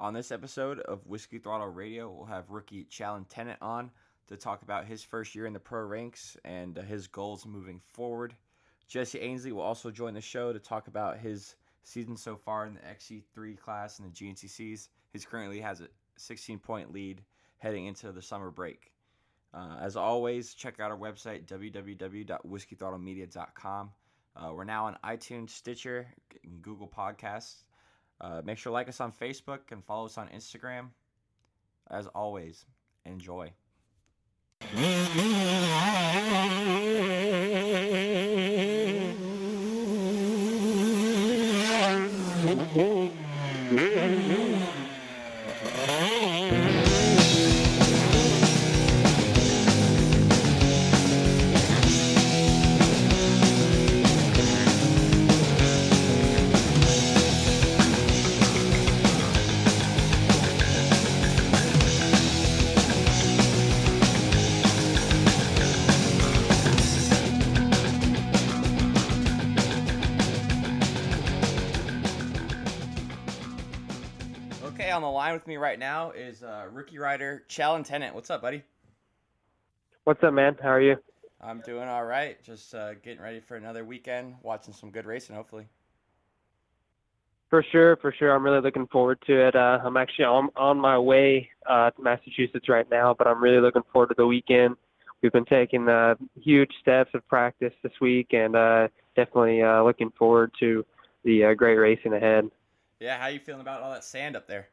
On this episode of Whiskey Throttle Radio, we'll have rookie Challen Tennant on to talk about his first year in the pro ranks and his goals moving forward. Jesse Ansley will also join the show to talk about his season so far in the XC3 class and the GNCCs. He currently has a 16 point lead heading into the summer break. Uh, as always, check out our website, www.whiskeythrottlemedia.com. Uh, we're now on iTunes, Stitcher, Google Podcasts. Uh, make sure to like us on Facebook and follow us on Instagram. As always, enjoy. me right now is uh, rookie rider Challen Tennant. What's up, buddy? What's up, man? How are you? I'm doing all right. Just uh, getting ready for another weekend, watching some good racing, hopefully. For sure, for sure. I'm really looking forward to it. Uh, I'm actually on on my way uh, to Massachusetts right now, but I'm really looking forward to the weekend. We've been taking uh, huge steps of practice this week, and uh, definitely uh, looking forward to the uh, great racing ahead. Yeah, how you feeling about all that sand up there?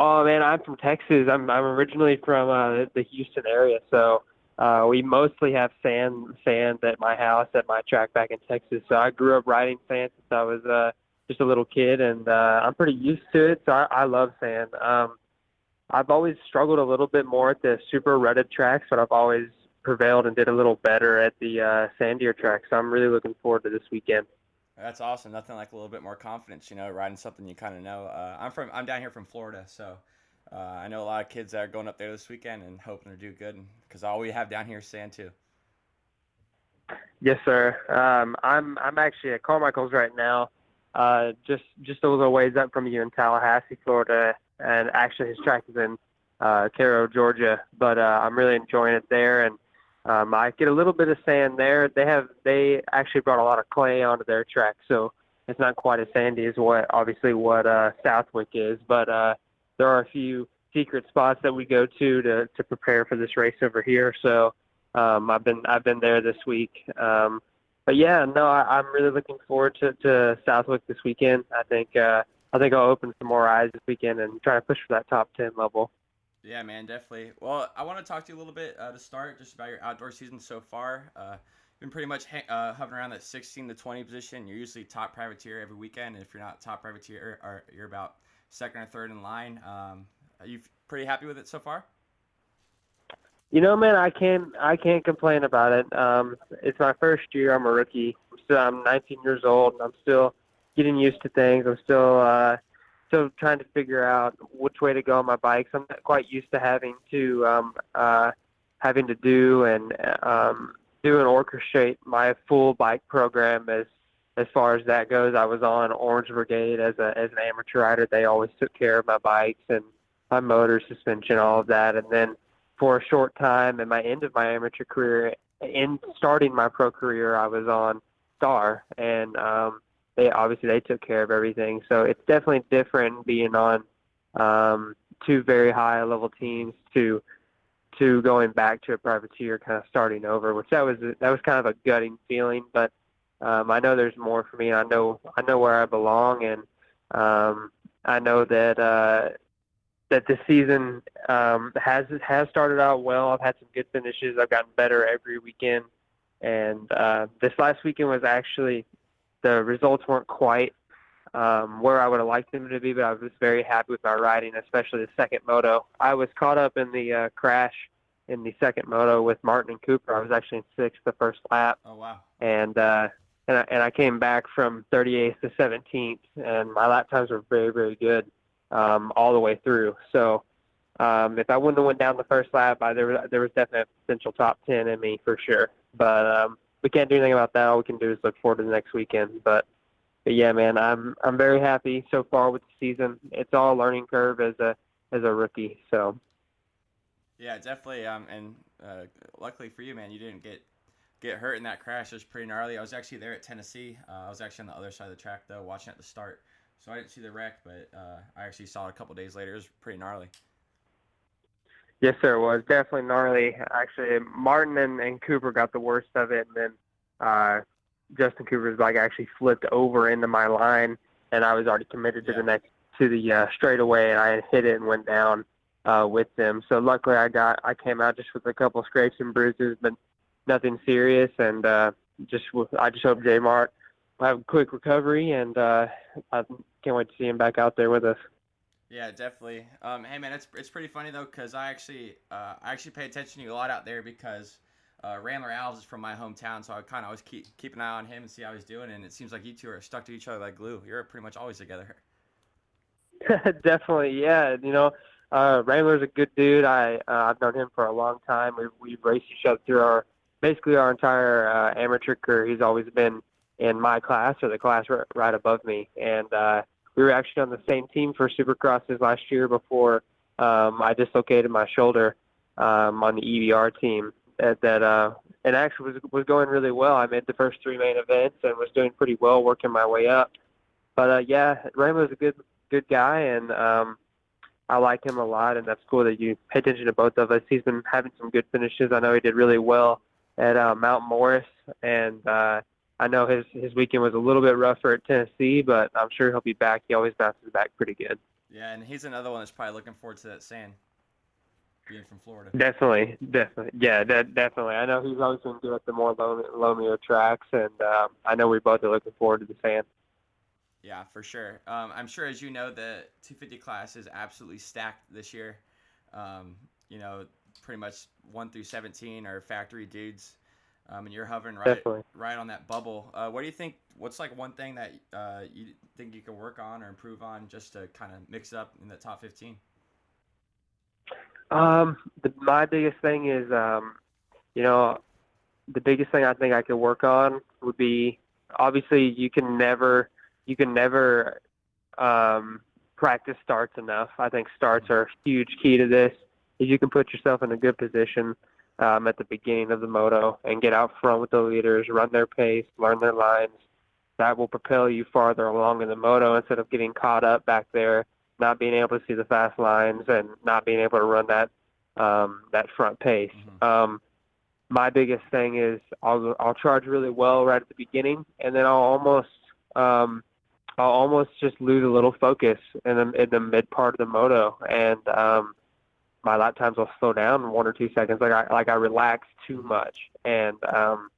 Oh man, I'm from Texas. I'm I'm originally from uh, the Houston area, so uh, we mostly have sand sand at my house at my track back in Texas. So I grew up riding sand since I was uh, just a little kid, and uh, I'm pretty used to it. So I, I love sand. Um, I've always struggled a little bit more at the super rutted tracks, but I've always prevailed and did a little better at the uh, sandier tracks. So I'm really looking forward to this weekend. That's awesome. Nothing like a little bit more confidence, you know, riding something you kind of know. Uh, I'm from, I'm down here from Florida, so uh, I know a lot of kids that are going up there this weekend and hoping to do good. Because all we have down here is sand too. Yes, sir. Um, I'm I'm actually at Carmichael's right now, uh, just just a little ways up from you in Tallahassee, Florida, and actually his track is in uh, Cairo, Georgia. But uh, I'm really enjoying it there, and um, I get a little bit of sand there. They have they actually brought a lot of clay onto their track, so it's not quite as sandy as what obviously what uh, Southwick is. But uh, there are a few secret spots that we go to to to prepare for this race over here. So um, I've been I've been there this week. Um, but yeah, no, I, I'm really looking forward to, to Southwick this weekend. I think uh, I think I'll open some more eyes this weekend and try to push for that top ten level. Yeah, man, definitely. Well, I want to talk to you a little bit uh, to start, just about your outdoor season so far. Uh, been pretty much ha- uh, hovering around that 16 to 20 position. You're usually top privateer every weekend. If you're not top privateer, or you're about second or third in line. Um, are you pretty happy with it so far? You know, man, I can't I can't complain about it. Um, it's my first year. I'm a rookie. Still I'm 19 years old, and I'm still getting used to things. I'm still uh, still trying to figure out which way to go on my bikes. I'm not quite used to having to um, uh, having to do and um, do and orchestrate my full bike program as as far as that goes. I was on Orange Brigade as a as an amateur rider. They always took care of my bikes and my motor, suspension, all of that, and then for a short time at my end of my amateur career, in starting my pro career, I was on Star, and um, they obviously they took care of everything. So it's definitely different being on um, two very high level teams to to going back to a privateer, kind of starting over, which that was that was kind of a gutting feeling. But um, I know there's more for me. I know I know where I belong, and um, I know that uh, that this season um, has has started out well. I've had some good finishes. I've gotten better every weekend, and uh, this last weekend was actually the results weren't quite um, where I would have liked them to be, but I was very happy with my riding, especially the second moto. I was caught up in the uh, crash in the second moto with Martin and Cooper. I was actually in sixth the first lap. Oh wow! And uh, and I, and I came back from 38th to 17th, and my lap times were very very good um, all the way through. So um, if I wouldn't have went down the first lap, I, there was there was definitely a potential top 10 in me for sure. But um, we can't do anything about that. All we can do is look forward to the next weekend. But but yeah, man, I'm I'm very happy so far with the season. It's all a learning curve as a as a rookie. So yeah, definitely. Um, and uh, luckily for you, man, you didn't get get hurt in that crash. It was pretty gnarly. I was actually there at Tennessee. Uh, I was actually on the other side of the track though, watching at the start. So I didn't see the wreck, but uh, I actually saw it a couple days later. It was pretty gnarly. Yes, sir. It was definitely gnarly. Actually, Martin and, and Cooper got the worst of it, and then uh, Justin Cooper's bike actually flipped over into my line, and I was already committed to Yeah. the next to the uh, straightaway, and I hit it and went down uh, with them. So luckily, I got I came out just with a couple scrapes and bruises, but nothing serious, and uh, just I just hope J Mart will have a quick recovery, and uh, I can't wait to see him back out there with us. Yeah, definitely. Um, hey man, it's it's pretty funny though because I actually uh, I actually pay attention to you a lot out there because uh, Alves is from my hometown, so I kind of always keep keep an eye on him and see how he's doing. And it seems like you two are stuck to each other like glue. You're pretty much always together. Definitely, yeah. You know, uh, Ramyller's a good dude. I uh, I've known him for a long time. We've we've raced each other through our basically our entire uh, amateur career. He's always been in my class or the class right, right above me, and uh, we were actually on the same team for Supercrosses last year before um, I dislocated my shoulder um, on the EBR team. That, that uh, and actually was was going really well. I made the first three main events and was doing pretty well, working my way up. But uh, yeah, Ramyller's a good good guy, and um, I like him a lot. And that's cool that you pay attention to both of us. He's been having some good finishes. I know he did really well at uh, Mount Morris, and uh, I know his his weekend was a little bit rougher at Tennessee, but I'm sure he'll be back. He always bounces back pretty good. Yeah, and he's another one that's probably looking forward to that sand. Being from Florida. Definitely, definitely, yeah, de- definitely. I know he's always been good at the more loamier tracks, and um, I know we both are looking forward to the sand. Yeah, for sure. Um, I'm sure, as you know, the 250 class is absolutely stacked this year. Um, you know, pretty much one through 17 are factory dudes, um, and you're hovering right Definitely. right on that bubble. Uh, what do you think? What's like one thing that uh, you think you could work on or improve on just to kind of mix up in the top 15? Um, the, my biggest thing is, um, you know, the biggest thing I think I could work on would be obviously you can never, you can never um, practice starts enough. I think starts are a huge key to this. If you can put yourself in a good position um, at the beginning of the moto and get out front with the leaders, run their pace, learn their lines, that will propel you farther along in the moto instead of getting caught up back there not being able to see the fast lines and not being able to run that um, that front pace. Mhm. Um, my biggest thing is I'll I'll charge really well right at the beginning, and then I'll almost um, I'll almost just lose a little focus in the in the mid part of the moto, and um, my lap times will slow down one or two seconds. Like I like I relax too much, and um,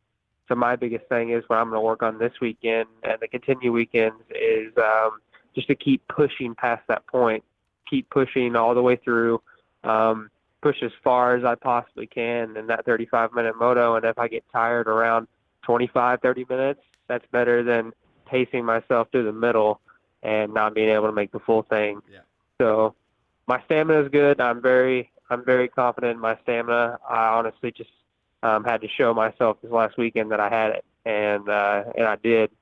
so my biggest thing is what I'm going to work on this weekend and the continue weekends is um, just to keep pushing past that point, keep pushing all the way through, um, push as far as I possibly can in that 35 minute moto. And if I get tired around 25, 30 minutes, that's better than pacing myself through the middle and not being able to make the full thing. Yeah. So my stamina is good. I'm very, I'm very confident in my stamina. I honestly just um, had to show myself this last weekend that I had it, and uh, and I did.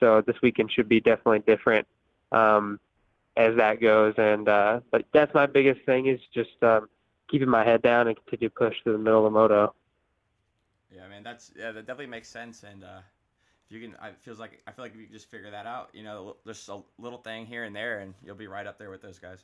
So this weekend should be definitely different um, as that goes. And uh, but that's my biggest thing is just um, keeping my head down and continue to push through the middle of the moto. Yeah, man, that's yeah, that definitely makes sense. And uh, if you can, I feels like I feel like if you just figure that out, you know, just a little thing here and there, and you'll be right up there with those guys.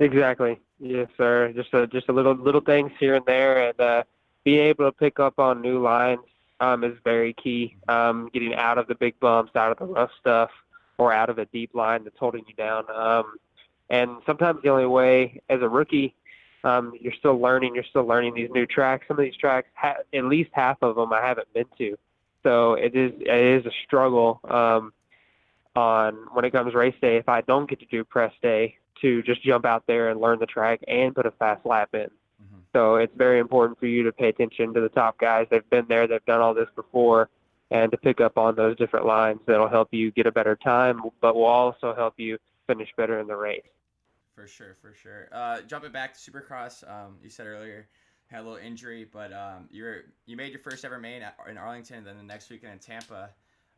Exactly. Yes, sir. Just a just a little little things here and there, and uh, being able to pick up on new lines um, is very key. Um, getting out of the big bumps, out of the rough stuff, or out of a deep line that's holding you down. Um, and sometimes the only way, as a rookie, um, you're still learning. You're still learning these new tracks. Some of these tracks, ha- at least half of them, I haven't been to. So it is it is a struggle um, on when it comes race day. If I don't get to do press day, to just jump out there and learn the track and put a fast lap in. Mm-hmm. So it's very important for you to pay attention to the top guys. They've been there, they've done all this before, and to pick up on those different lines that'll help you get a better time, but will also help you finish better in the race. For sure, for sure. Uh, jumping back to Supercross, um, you said earlier had a little injury, but um, you're you made your first ever main in Arlington, then the next weekend in Tampa.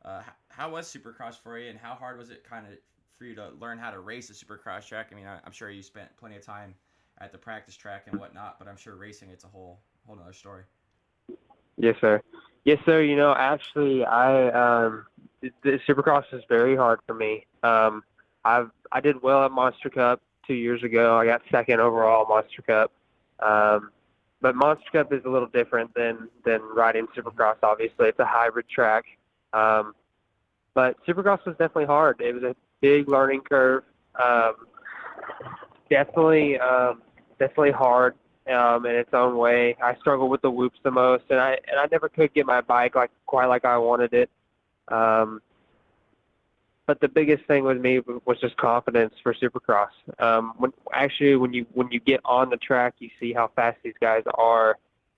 Uh, how was Supercross for you, and how hard was it kind of for you to learn how to race a Supercross track? I mean, I, am sure you spent plenty of time at the practice track and whatnot, but I'm sure racing it's a whole whole other story. Yes, sir. Yes, sir. You know, actually, I um, the Supercross is very hard for me. Um, I've I did well at Monster Cup two years ago. I got second overall Monster Cup. Um, but Monster Cup is a little different than than riding Supercross. Obviously, it's a hybrid track. Um, but Supercross was definitely hard. It was a big learning curve. Um, definitely, um, definitely hard um, in its own way. I struggled with the whoops the most, and I and I never could get my bike like quite like I wanted it. Um, but the biggest thing with me was just confidence for Supercross. Um, when actually when you when you get on the track, you see how fast these guys are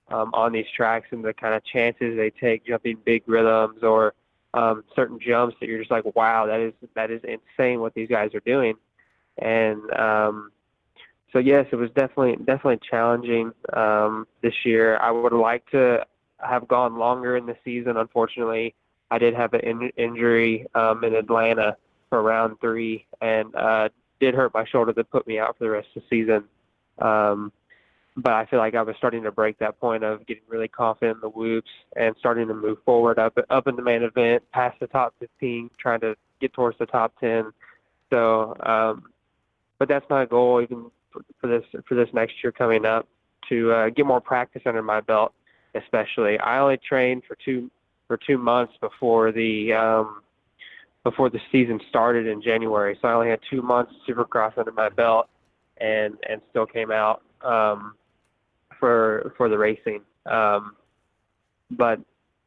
um, on these tracks and the kind of chances they take jumping big rhythms or um, certain jumps that you're just like, wow, that is that is insane what these guys are doing. And um, so yes, it was definitely definitely challenging um, this year. I would like to have gone longer in the season. Unfortunately, I did have an in- injury um, in Atlanta for round three, and uh, did hurt my shoulder that put me out for the rest of the season. Um, but I feel like I was starting to break that point of getting really confident in the whoops and starting to move forward up up in the main event, past the top 15, trying to get towards the top 10. So, um, but that's my goal even for, this for this next year coming up to uh, get more practice under my belt. Especially, I only trained for two for two months before the um, before the season started in January, so I only had two months Supercross under my belt, and and still came out um, for for the racing. Um, but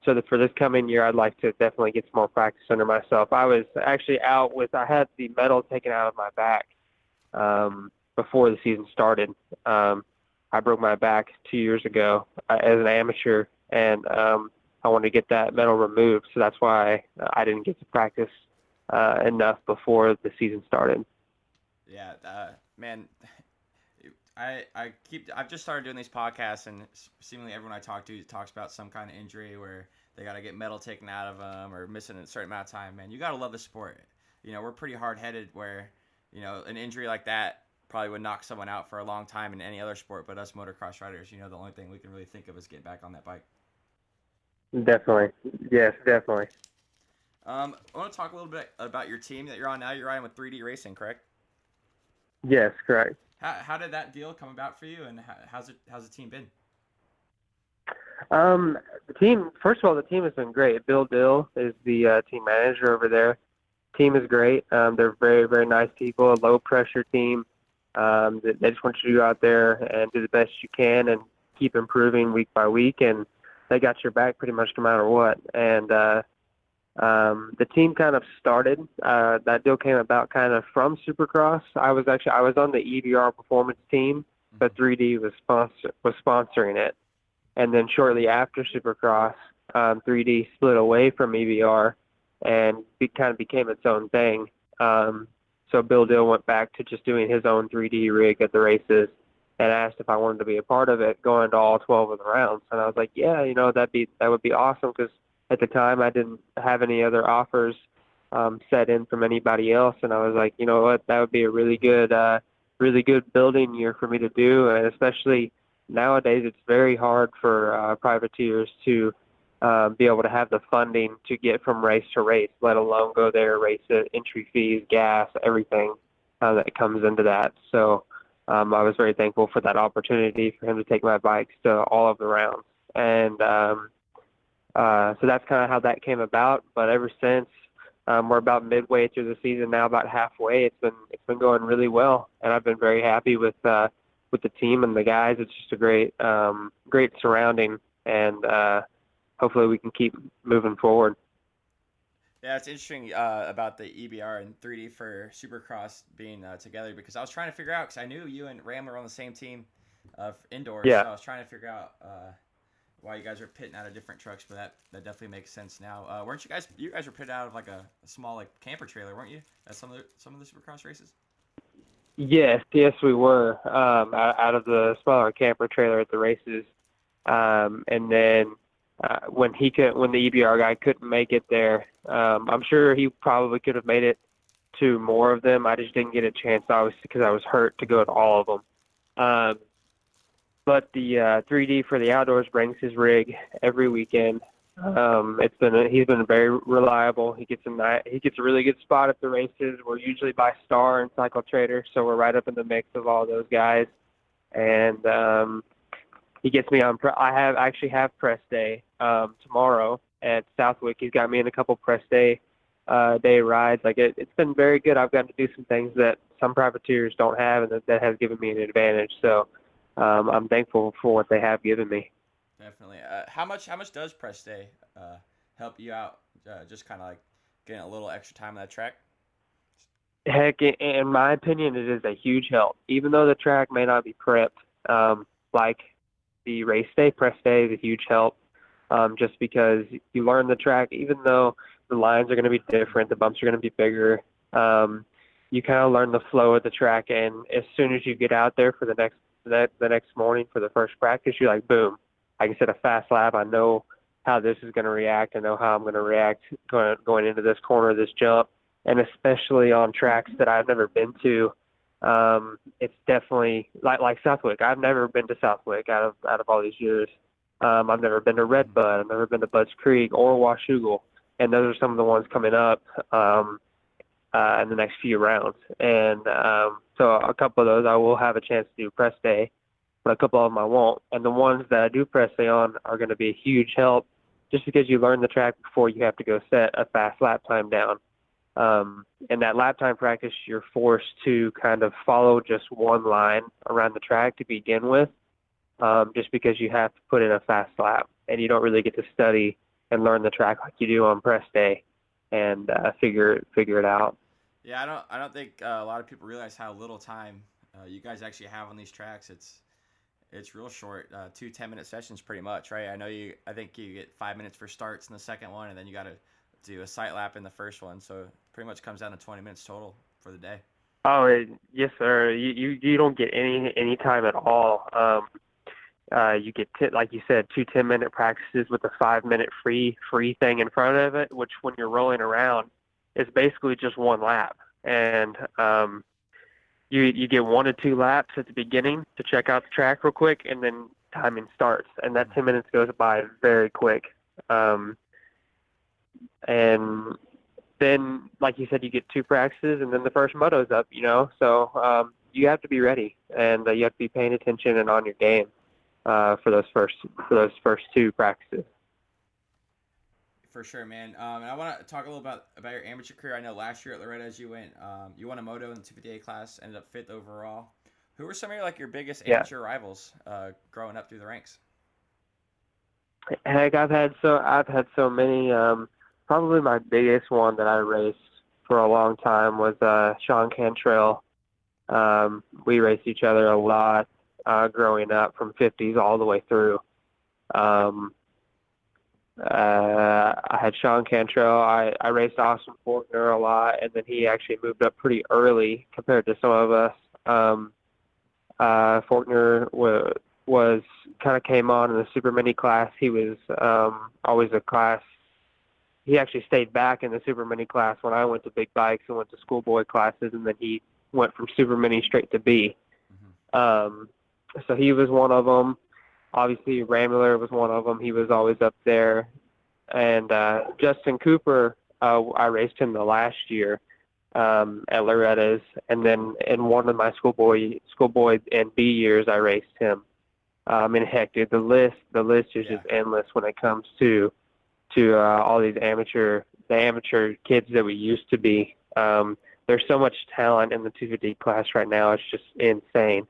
so that for this coming year, I'd like to definitely get some more practice under myself. I was actually out with I had the metal taken out of my back um, before the season started. Um, I broke my back two years ago uh, as an amateur, and um, I wanted to get that metal removed. So that's why I didn't get to practice uh, enough before the season started. Yeah, uh, man. I, I keep I've just started doing these podcasts and seemingly everyone I talk to talks about some kind of injury where they got to get metal taken out of them or missing a certain amount of time. Man, you got to love the sport. You know, we're pretty hard headed where you know an injury like that probably would knock someone out for a long time in any other sport, but us motocross riders, you know, the only thing we can really think of is getting back on that bike. Definitely. Yes, definitely. Um, I want to talk a little bit about your team that you're on now. You're riding with 3D Racing, correct? Yes, correct. How, how did that deal come about for you, and how, how's it how's the team been? Um, the team. First of all, the team has been great. Bill Dill is the uh, team manager over there. Team is great. Um, they're very very nice people. A low pressure team. Um, they, they just want you to go out there and do the best you can and keep improving week by week and they got your back pretty much no matter what. And uh, um, the team kind of started. Uh, that deal came about kind of from Supercross. I was actually I was on the EBR performance team, but 3D mm-hmm. was sponsor was sponsoring it. And then shortly after Supercross, um, 3D split away from EBR and it kind of became its own thing. Um, so Bill Dill went back to just doing his own 3D rig at the races and asked if I wanted to be a part of it, going to all 12 of the rounds. And I was like, yeah, you know, that'd be that would be awesome because at the time I didn't have any other offers um, set in from anybody else, and I was like, you know what, that would be a really good, uh, really good building year for me to do, and especially nowadays it's very hard for uh, privateers to um, be able to have the funding to get from race to race, let alone go there, race it, entry fees, gas, everything uh, that comes into that. So um, I was very thankful for that opportunity for him to take my bikes to all of the rounds. And um, uh, so that's kind of how that came about. But ever since, um, we're about midway through the season now, about halfway. It's been it's been going really well, and I've been very happy with uh, with the team and the guys. It's just a great um, great surrounding, and uh, hopefully we can keep moving forward. Yeah, it's interesting uh, about the EBR and 3D for Supercross being uh, together because I was trying to figure out because I knew you and Ram were on the same team uh, indoors. Yeah. So I was trying to figure out uh, why you guys are pitting out of different trucks, but that, that definitely makes sense now. Uh, weren't you guys? You guys were pitted out of like a, a, small like camper trailer, weren't you? At some of the some of the Supercross races. Yes, yes, we were um, out, out of the smaller camper trailer at the races, um, and then uh, when he could when the EBR guy couldn't make it there. Um, I'm sure he probably could have made it to more of them. I just didn't get a chance, obviously, because I was hurt to go to all of them. Um, but the uh, 3D for the outdoors brings his rig every weekend. Um, it's been a, he's been very reliable. He gets a he gets a really good spot at the races. We're usually by Star and Cycle Trader, so we're right up in the mix of all those guys. And um, he gets me on. Pre- I have actually have press day um, tomorrow at Southwick. He's got me in a couple press day uh, day rides. Like it, it's been very good. I've gotten to do some things that some privateers don't have, and that, that has given me an advantage. So um, I'm thankful for what they have given me. Definitely. Uh, how much? How much does press day uh, help you out? Uh, just kind of like getting a little extra time on that track. Heck, in my opinion, it is a huge help. Even though the track may not be prepped, um, like the race day, press day is a huge help. Um, just because you learn the track, even though the lines are going to be different, the bumps are going to be bigger. Um, you kind of learn the flow of the track, and as soon as you get out there for the next the, the next morning for the first practice, you're like, boom, I can set a fast lap. I know how this is going to react. I know how I'm going to react going going into this corner, this jump, and especially on tracks that I've never been to. Um, it's definitely like like Southwick. I've never been to Southwick out of out of all these years. Um, I've never been to Redbud. I've never been to Budds Creek or Washougal and those are some of the ones coming up um, uh, in the next few rounds. And um, so a couple of those I will have a chance to do press day, but a couple of them I won't. And the ones that I do press day on are going to be a huge help, just because you learn the track before you have to go set a fast lap time down. Um, in that lap time practice, you're forced to kind of follow just one line around the track to begin with, um, just because you have to put in a fast lap, and you don't really get to study and learn the track like you do on press day and uh, figure figure it out. Yeah, I don't I don't think uh, a lot of people realize how little time uh, you guys actually have on these tracks. It's it's real short, uh, two 10 minute sessions pretty much, right? I know you. I think you get five minutes for starts in the second one, and then you got to do a sight lap in the first one. So pretty much comes down to 20 minutes total for the day. Oh, yes, sir. You, you you don't get any any time at all. Um, uh, you get t- like you said, two 10 minute practices with a five minute free free thing in front of it, which when you're rolling around is basically just one lap. And um, you you get one or two laps at the beginning to check out the track real quick, and then timing starts, and that 10 minutes goes by very quick. Um, and then, like you said, you get two practices, and then the first moto's up. You know, so um, you have to be ready, and uh, you have to be paying attention and on your game uh, for those first for those first two practices. For sure, man. Um, and I want to talk a little about about your amateur career. I know last year at Loretta's you went um, you won a moto in the 250A class, ended up fifth overall. Who were some of your like your biggest amateur rivals uh, growing up through the ranks? Heck, I've had so I've had so many. Um, probably my biggest one that I raced for a long time was uh, Sean Cantrell. Um, we raced each other a lot uh, growing up from 50s all the way through. Um, uh, I had Sean Cantrell. I, I raced Austin Forkner a lot, and then he actually moved up pretty early compared to some of us. Um, uh, Forkner was, was kind of came on in the super mini class. He was um, always a class. He actually stayed back in the super mini class when I went to big bikes and went to schoolboy classes, and then he went from super mini straight to B. Mm-hmm. Um, so he was one of them. Obviously, Ramyller was one of them. He was always up there. And uh, Justin Cooper, uh, I raced him the last year um, at Loretta's, and then in one of my schoolboy schoolboy and B years, I raced him. Um, mean, heck, dude, the list the list is yeah. just endless when it comes to to uh, all these amateur the amateur kids that we used to be. Um, there's so much talent in the 250 class right now. It's just insane.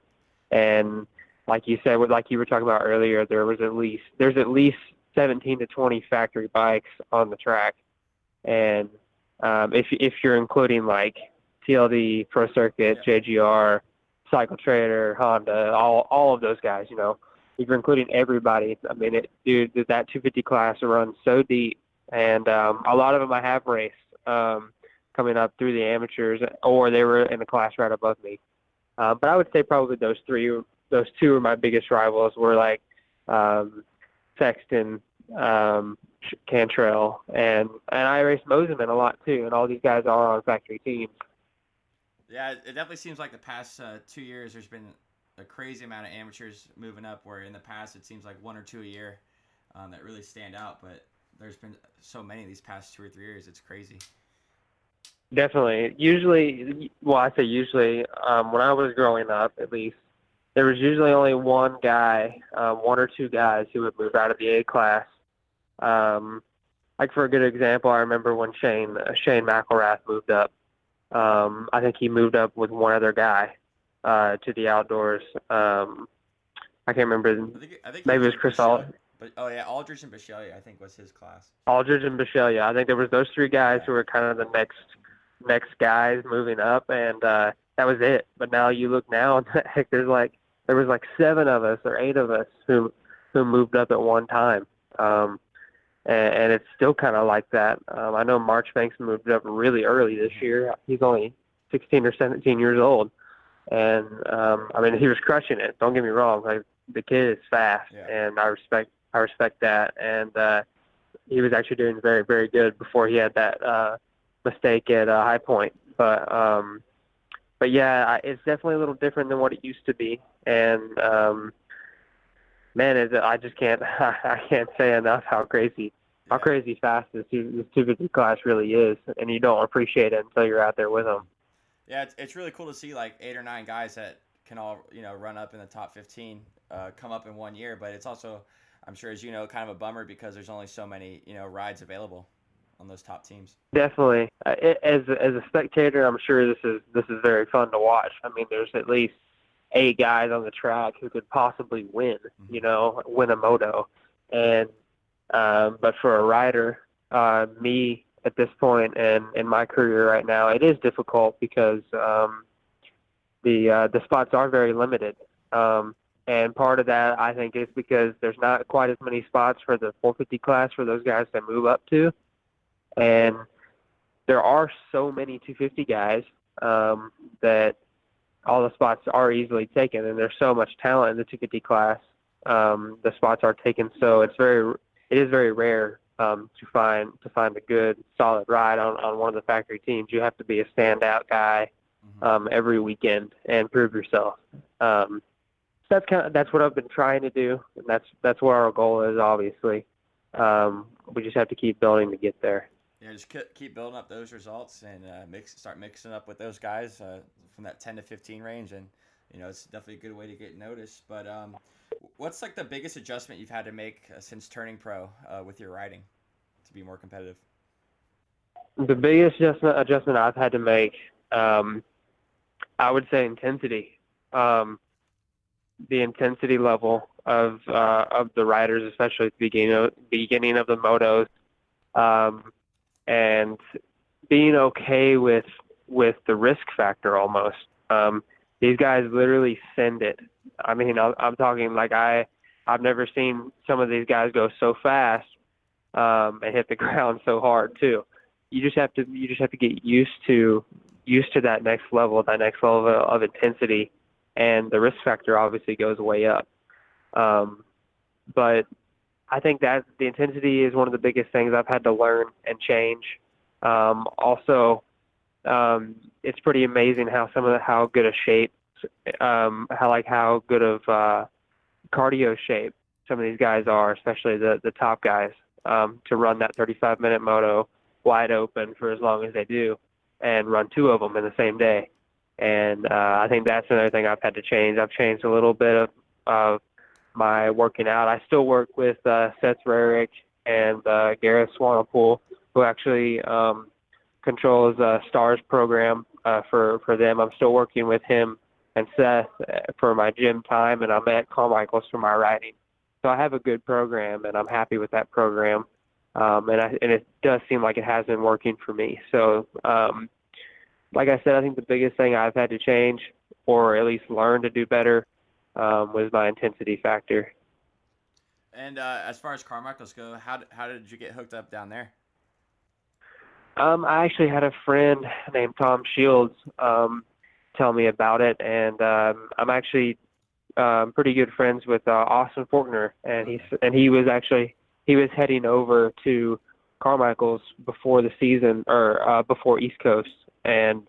And like you said, like you were talking about earlier, there was at least there's at least 17 to 20 factory bikes on the track, and um, if if you're including like TLD, Pro Circuit, yeah. JGR, Cycle Trader, Honda, all all of those guys, you know, if you're including everybody, I mean, it, dude, that 250 class runs so deep, and um, a lot of them I have raced um, coming up through the amateurs, or they were in the class right above me. Uh, but I would say probably those three, those two are my biggest rivals. Were like um, Sexton, um, Cantrell, and and I race Mosiman a lot too. And all these guys are on factory teams. Yeah, it definitely seems like the past uh, two years there's been a crazy amount of amateurs moving up. Where in the past it seems like one or two a year um, that really stand out, but there's been so many these past two or three years. It's crazy. Definitely. Usually, well, I say usually. Um, when I was growing up, at least, there was usually only one guy, um, one or two guys who would move out of the A class. Um, like for a good example, I remember when Shane uh, Shane McElrath moved up. Um, I think he moved up with one other guy uh, to the outdoors. Um, I can't remember. I think, I think maybe it was Chris Alldredge. But oh yeah, Alldredge and Bisceglia, I think was his class. Alldredge and Bisceglia. I think there was those three guys who were kind of the next next guys moving up, and uh, that was it. But now you look now, and heck, there's like there was like seven of us or eight of us who who moved up at one time. Um, and, and it's still kind of like that. Um, I know Marchbanks moved up really early this year. He's only 16 or 17 years old, and um, I mean he was crushing it. Don't get me wrong, like the kid is fast, yeah. and I respect I respect that. And uh, he was actually doing very very good before he had that uh, mistake at uh, High Point. But um, but yeah, it's definitely a little different than what it used to be, and um, man, it, I just can't I can't say enough how crazy how crazy fast this this 250 class really is, and you don't appreciate it until you're out there with them. Yeah, it's, it's really cool to see like eight or nine guys that can all you know run up in the top 15 uh, come up in one year, but it's also I'm sure as you know kind of a bummer because there's only so many you know rides available on those top teams. Definitely, uh, it, as as a spectator, I'm sure this is this is very fun to watch. I mean, there's at least eight guys on the track who could possibly win, mm-hmm. you know, win a moto, and um, but for a rider, uh, me at this point and in my career right now, it is difficult because um, the uh, the spots are very limited. Um, and part of that, I think, is because there's not quite as many spots for the 450 class for those guys to move up to. And there are so many 250 guys um, that all the spots are easily taken, and there's so much talent in the 250 class. Um, the spots are taken, so it's very it is very rare um, to find to find a good solid ride on, on one of the factory teams. You have to be a standout guy mm-hmm. um, every weekend and prove yourself. Um, that's kind of that's what I've been trying to do, and that's that's what our goal is. Obviously, um, we just have to keep building to get there. Yeah, just keep building up those results and uh, mix start mixing up with those guys uh, from that 10 to 15 range, and you know it's definitely a good way to get noticed. But um, what's like the biggest adjustment you've had to make uh, since turning pro uh, with your riding to be more competitive? The biggest adjustment adjustment I've had to make, um, I would say intensity. Um, the intensity level of uh, of the riders, especially at the beginning of, beginning of the motos, um, and being okay with with the risk factor almost. Um, these guys literally send it. I mean, I'm talking like I I've never seen some of these guys go so fast um, and hit the ground so hard too. You just have to you just have to get used to used to that next level, that next level of, of intensity, and the risk factor obviously goes way up. Um, but I think that the intensity is one of the biggest things I've had to learn and change. Um, also, um, it's pretty amazing how some of the, how good a shape, um, how like how good of uh, cardio shape some of these guys are, especially the the top guys, um, to run that 35 minute moto wide open for as long as they do, and run two of them in the same day. And uh, I think that's another thing I've had to change. I've changed a little bit of, of my working out. I still work with uh, Seth Rarick and uh, Gareth Swanepoel, who actually um, controls uh, Stars program uh, for for them. I'm still working with him and Seth uh, for my gym time, and I'm at Carmichael's for my riding. So I have a good program, and I'm happy with that program. Um, and I, and it does seem like it has been working for me. So, um, like I said, I think the biggest thing I've had to change, or at least learn to do better, um, was my intensity factor. And uh, as far as Carmichael's go, how how did you get hooked up down there? Um, I actually had a friend named Tom Shields um, tell me about it, and um, I'm actually um, pretty good friends with uh, Austin Forkner, and he's and he was actually he was heading over to Carmichael's before the season or uh, before East Coast, and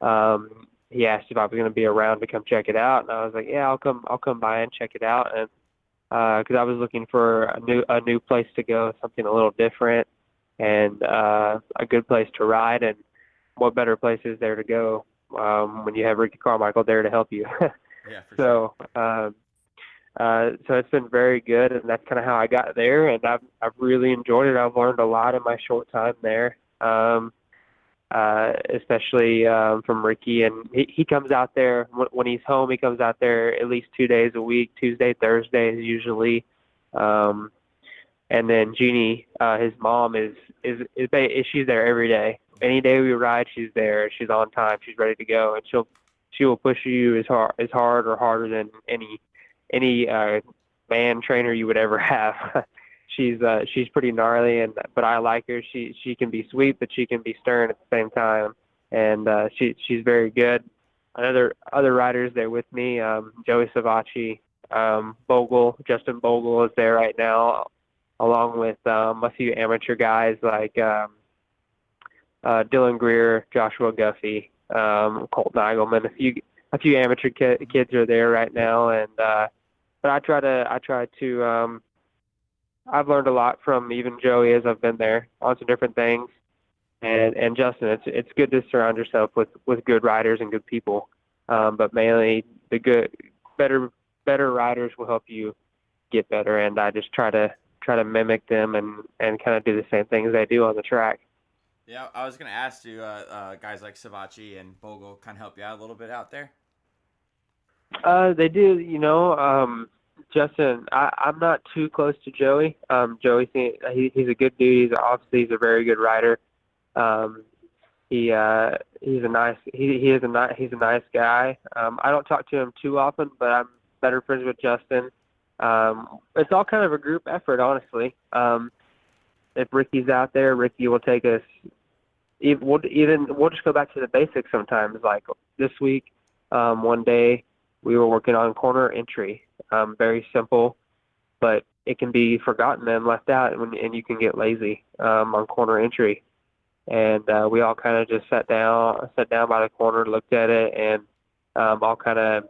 um, he asked if I was going to be around to come check it out, and I was like, yeah, I'll come. I'll come by and check it out, and because uh, I was looking for a new a new place to go, something a little different, and uh, a good place to ride, and what better place is there to go um, when you have Ricky Carmichael there to help you? yeah, so. Sure. Um, uh, so it's been very good, and that's kind of how I got there, and I've I've really enjoyed it. I've learned a lot in my short time there. Um, uh, especially um, from Ricky. And he, he comes out there when he's home. He comes out there at least two days a week, Tuesday, Thursdays usually. Um, and then Jeannie, uh, his mom, is is is, is she's there every day. Any day we ride, she's there. She's on time. She's ready to go, and she'll she will push you as hard as hard or harder than any any uh, man trainer you would ever have. She's uh she's pretty gnarly and but I like her. She she can be sweet but she can be stern at the same time. And uh she she's very good. Another other riders there with me, um Joey Savatgy, um Bogle, Justin Bogle is there right now along with um a few amateur guys like um uh Dylan Greer, Joshua Guffey, um Colt Nigelman, a few a few amateur ki- kids are there right now and uh but I try to I try to um I've learned a lot from even Joey as I've been there on some different things. And and Justin, it's it's good to surround yourself with with good riders and good people. Um, but mainly the good, better better riders will help you get better. And I just try to try to mimic them and and kind of do the same things they do on the track. Yeah, I was gonna ask you, uh, uh, guys like Savatgy and Bogle, kind of help you out a little bit out there. Uh, they do. You know, um, Justin, I, I'm not too close to Joey. Um, Joey, he, he's a good dude. He's obviously he's a very good rider. Um, he uh, he's a nice he he is a nice he's a nice guy. Um, I don't talk to him too often, but I'm better friends with Justin. Um, it's all kind of a group effort, honestly. Um, if Ricky's out there, Ricky will take us. We'll, even we'll just go back to the basics sometimes. Like this week, um, one day we were working on corner entry, um, very simple, but it can be forgotten and left out, and, and you can get lazy um, on corner entry. And uh, we all kind of just sat down, sat down by the corner, looked at it, and um, all kind of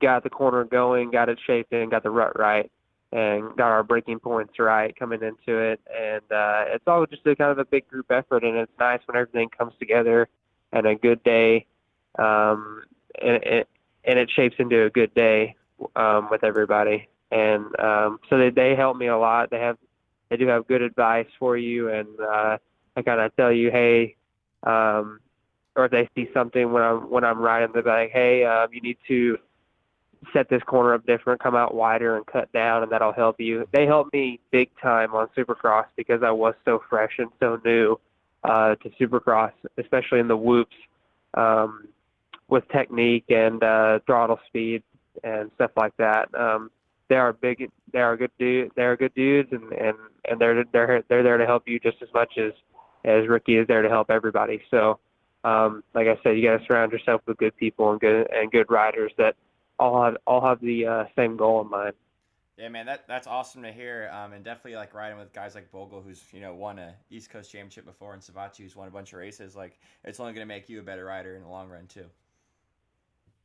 got the corner going, got it shaped in, got the rut right, and got our breaking points right coming into it. And uh, it's all just a kind of a big group effort, and it's nice when everything comes together and a good day. Um, and, and, and it shapes into a good day um, with everybody. And um, so they they help me a lot. They have they do have good advice for you, and uh, I kind of tell you, hey, um, or if they see something when I'm when I'm riding, they're like, hey, um, you need to set this corner up different, come out wider, and cut down, and that'll help you. They helped me big time on Supercross because I was so fresh and so new uh, to Supercross, especially in the whoops. Um, with technique and uh, throttle speed and stuff like that. Um, they are big. They are good dude. They are good dudes, and and and they're they're they're there to help you just as much as as Ricky is there to help everybody. So, um, like I said, you got to surround yourself with good people and good and good riders that all have all have the uh, same goal in mind. Yeah, man, that that's awesome to hear, um, and definitely like riding with guys like Bogle, who's you know won a East Coast Championship before, and Savatgy, who's won a bunch of races. Like, it's only going to make you a better rider in the long run too.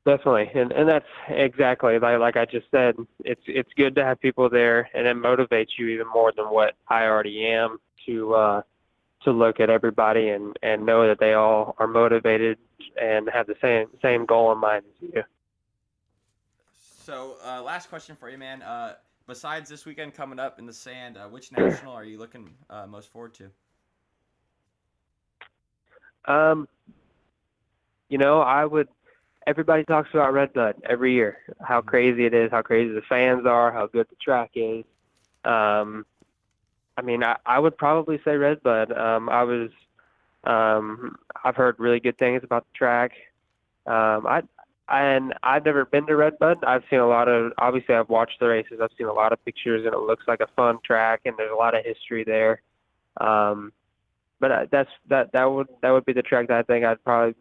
Definitely, and and that's exactly like like I just said. It's it's good to have people there, and it motivates you even more than what I already am to uh, to look at everybody and and know that they all are motivated and have the same same goal in mind as you. So, uh, last question for you, man. Uh, besides this weekend coming up in the sand, uh, which national are you looking uh, most forward to? Um, you know, I would everybody talks about Redbud every year, how mm-hmm. crazy it is, how crazy the fans are, how good the track is. Um, I mean, I, I would probably say Redbud. Um, I was, um, I've heard really good things about the track. Um, I, and I've never been to Redbud. I've seen a lot of, obviously, I've watched the races. I've seen a lot of pictures, and it looks like a fun track, and there's a lot of history there. Um, but that's that that would that would be the track that I think I'd probably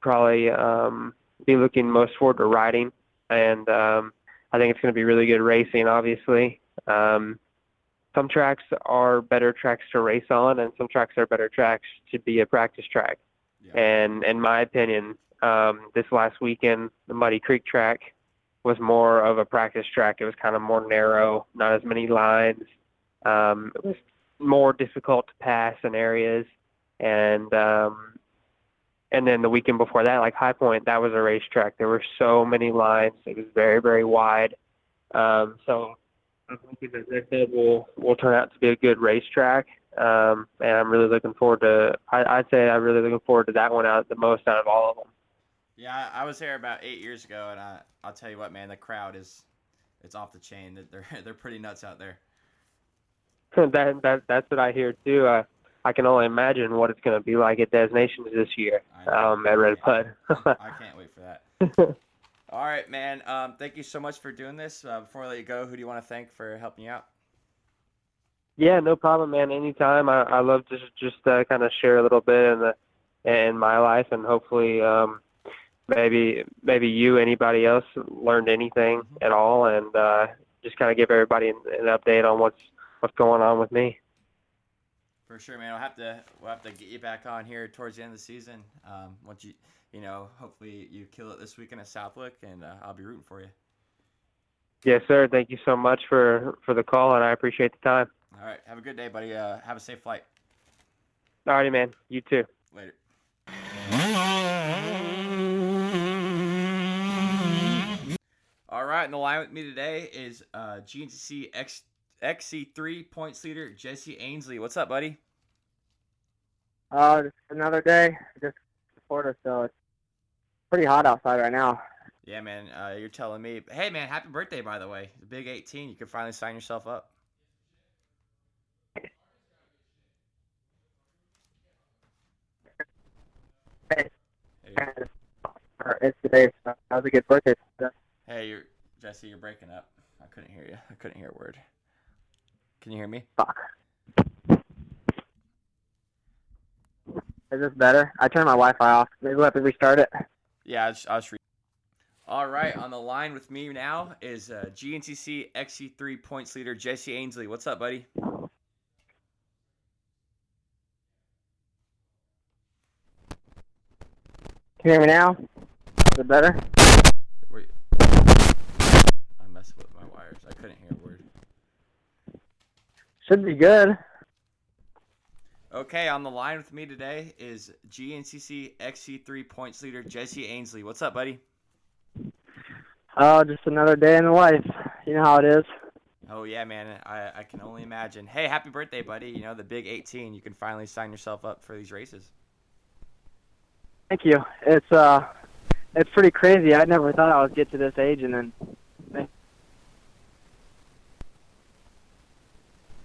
probably um, be looking most forward to riding, and um, I think it's going to be really good racing. Obviously, um, some tracks are better tracks to race on, and some tracks are better tracks to be a practice track. Yeah. And in my opinion, um, this last weekend, the Muddy Creek track was more of a practice track. It was kind of more narrow, not as many lines. Um, it was more difficult to pass in areas, and um, and then the weekend before that, like High Point, that was a racetrack. There were so many lines. It was very very wide. Um, so I'm hoping that this said will will turn out to be a good racetrack. Um, and I'm really looking forward to. I, I'd say I'm really looking forward to that one out the most out of all of them. Yeah, I I was there about eight years ago, and I I'll tell you what, man, the crowd is it's off the chain. They're they're pretty nuts out there. that that that's what I hear too. Uh, I can only imagine what it's going to be like at Des Nations this year um, at RedBud. I can't wait for that. All right, man. Um, thank you so much for doing this. Uh, before I let you go, who do you want to thank for helping you out? yeah, no problem, man. Anytime. I, I love to just, just uh, kind of share a little bit in the in my life, and hopefully, um, maybe maybe you, anybody else, learned anything at all, and uh, just kind of give everybody an, an update on what's what's going on with me. For sure, man. We'll have to we'll have to get you back on here towards the end of the season. Um, once you you know, hopefully you kill it this weekend at Southwick, and uh, I'll be rooting for you. Yes, sir. Thank you so much for for the call, and I appreciate the time. All right, have a good day, buddy. Uh, have a safe flight. All righty, man. You too. Later. All right, and the line with me today is uh, GNCC X, XC3 points leader Jesse Ansley. What's up, buddy? Uh, just another day, just Florida, so it's pretty hot outside right now. Yeah, man, uh, you're telling me. Hey, man, happy birthday, by the way. The big 18. You can finally sign yourself up. Hey. It's today, that was a good birthday. hey, you're Jesse. You're breaking up. I couldn't hear you. I couldn't hear a word. Can you hear me? Fuck. Is this better? I turned my Wi-Fi off. Maybe we'll have to restart it. Yeah, I was, I was re- All right, on the line with me now is uh, GNCC XC3 points leader Jesse Ansley. What's up, buddy? Can you hear me now? Is it better? Were you- I messed with my wires. I couldn't hear a word. Should be good. Okay, on the line with me today is GNCC XC3 points leader Jesse Ansley. What's up, buddy? Oh, just another day in the life. You know how it is. Oh yeah, man. I, I can only imagine. Hey, happy birthday, buddy. You know, the big 18. You can finally sign yourself up for these races. Thank you. It's uh, it's pretty crazy. I never thought I would get to this age, and then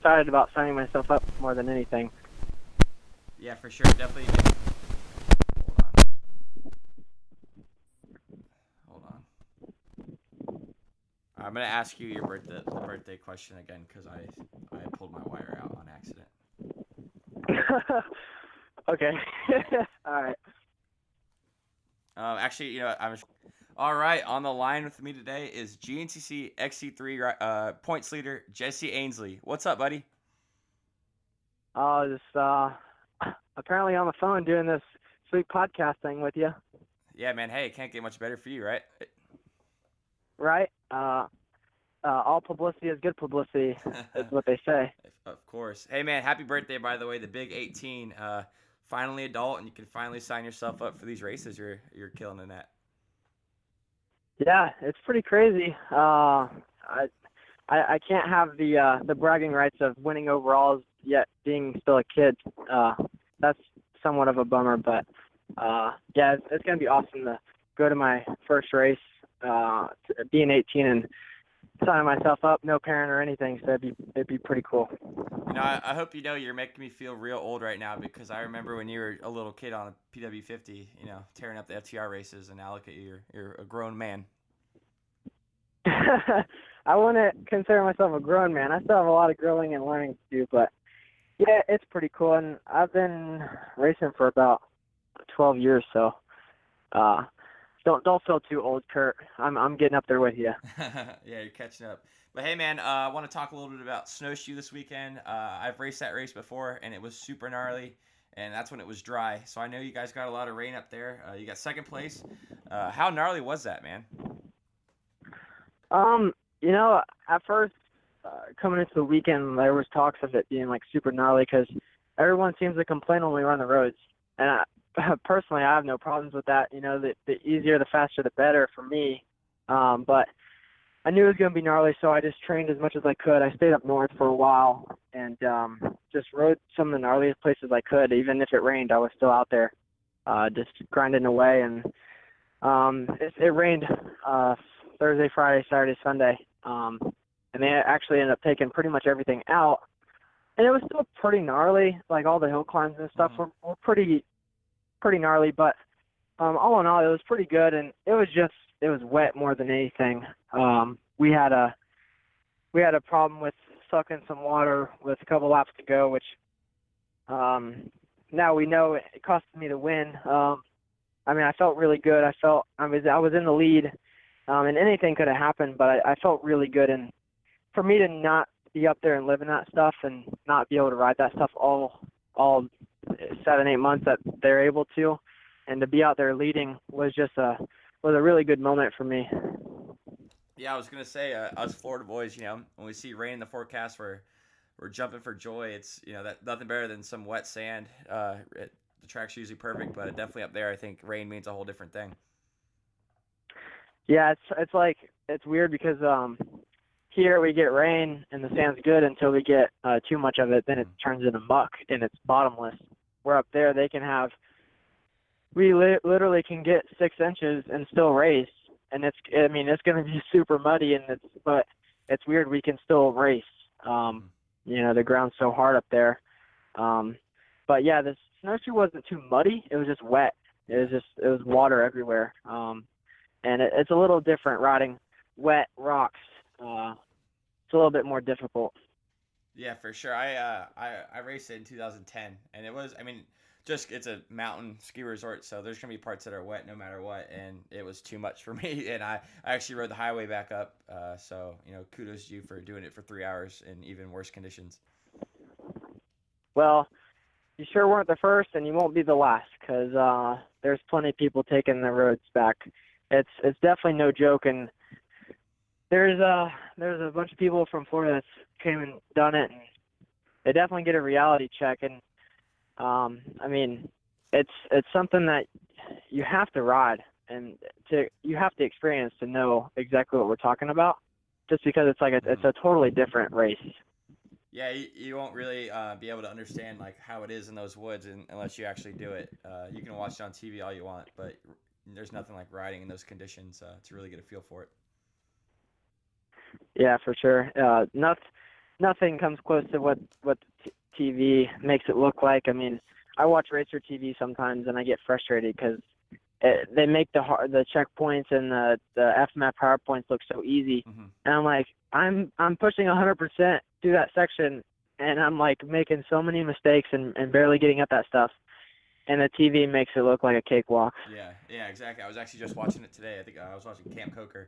excited about signing myself up more than anything. Yeah, for sure. Definitely. Hold on. Hold on. I'm gonna ask you your birthday the birthday question again because I I pulled my wire out on accident. okay. All right. Um, actually, you know, I'm. All right, on the line with me today is GNCC XC3 uh, points leader Jesse Ansley. What's up, buddy? Oh, just uh, apparently on the phone doing this sweet podcast thing with you, Yeah, man. Hey, it can't get much better for you, right? right? Uh, uh, all publicity is good publicity, is what they say. Of course. Hey, man, happy birthday, by the way. The big 18, uh, finally adult, and you can finally sign yourself up for these races. You're you're killing in that. Yeah, it's pretty crazy. Uh, I, I, I can't have the uh, the bragging rights of winning overalls yet being still a kid. Uh, that's somewhat of a bummer, but uh, yeah, it's, it's gonna be awesome to go to my first race, uh, being 18 and signing myself up, no parent or anything. So it'd be it'd be pretty cool. You know, I, I hope you know you're making me feel real old right now because I remember when you were a little kid on a PW50, you know, tearing up the FTR races, and now look at you, you're, you're a grown man. I want to consider myself a grown man. I still have a lot of growing and learning to do, but yeah, it's pretty cool. And I've been racing for about 12 years, so uh, don't don't feel too old, Kurt. I'm I'm getting up there with you. yeah, you're catching up. But hey, man, uh, I want to talk a little bit about snowshoe this weekend. Uh, I've raced that race before, and it was super gnarly, and that's when it was dry. So I know you guys got a lot of rain up there. Uh, you got second place. Uh, how gnarly was that, man? Um, you know, at first uh, coming into the weekend, there was talks of it being like super gnarly because everyone seems to complain when we run the roads, and I, personally, I have no problems with that. You know, the the easier, the faster, the better for me. Um, but I knew it was going to be gnarly, so I just trained as much as I could. I stayed up north for a while and um, just rode some of the gnarliest places I could. Even if it rained, I was still out there, uh, just grinding away. And um, it, it rained uh, Thursday, Friday, Saturday, Sunday. Um, and they actually ended up taking pretty much everything out. And it was still pretty gnarly. Like all the hill climbs and stuff Mhm. were, were pretty, pretty gnarly. But um, all in all, it was pretty good. And it was just, it was wet more than anything. Um, we had a, we had a problem with sucking some water with a couple laps to go, which, um, now we know it, costed me the win. Um, I mean, I felt really good. I felt I was I was in the lead, um, and anything could have happened, but I, I felt really good. And for me to not be up there and living that stuff and not be able to ride that stuff all all seven eight months that they're able to, and to be out there leading was just a was a really good moment for me. Yeah, I was gonna say, uh, us Florida boys, you know, when we see rain in the forecast, we're we're jumping for joy. It's you know that nothing better than some wet sand. Uh, it, the track's usually perfect, but definitely up there, I think rain means a whole different thing. Yeah, it's it's like it's weird because um here we get rain and the sand's good until we get uh too much of it, then it turns into muck and it's bottomless. Where up there they can have we li- literally can get six inches and still race, and it's I mean it's going to be super muddy and it's but it's weird we can still race. Um, you know the ground's so hard up there. Um, but yeah, the snowshoe wasn't too muddy. It was just wet. It was just it was water everywhere. Um, and it, it's a little different riding wet rocks. Uh, it's a little bit more difficult. Yeah, for sure. I uh, I I raced it in 2010, and it was I mean just it's a mountain ski resort, so there's gonna be parts that are wet no matter what, and it was too much for me. And I I actually rode the highway back up, uh, so you know kudos to you for doing it for three hours in even worse conditions. Well, you sure weren't the first, and you won't be the last, because uh, there's plenty of people taking the roads back. It's it's definitely no joke, and there's uh there's a bunch of people from Florida that's came and done it, and they definitely get a reality check. And um, I mean, it's it's something that you have to ride, and to you have to experience to know exactly what we're talking about. Just because it's like a, it's a totally different race. Yeah, you, you won't really uh, be able to understand like how it is in those woods in, unless you actually do it. Uh, you can watch it on TV all you want, but there's nothing like riding in those conditions uh, to really get a feel for it. Yeah, for sure. Uh, not, nothing comes close to what what t- TV makes it look like. I mean, I watch RacerTV sometimes, and I get frustrated because they make the hard, the checkpoints and the the FMAP power points look so easy, Mhm. and I'm like, I'm I'm pushing 100% through that section, and I'm like making so many mistakes and and barely getting up that stuff, and the TV makes it look like a cakewalk. Yeah, yeah, exactly. I was actually just watching it today. I think uh, I was watching Camp Coker,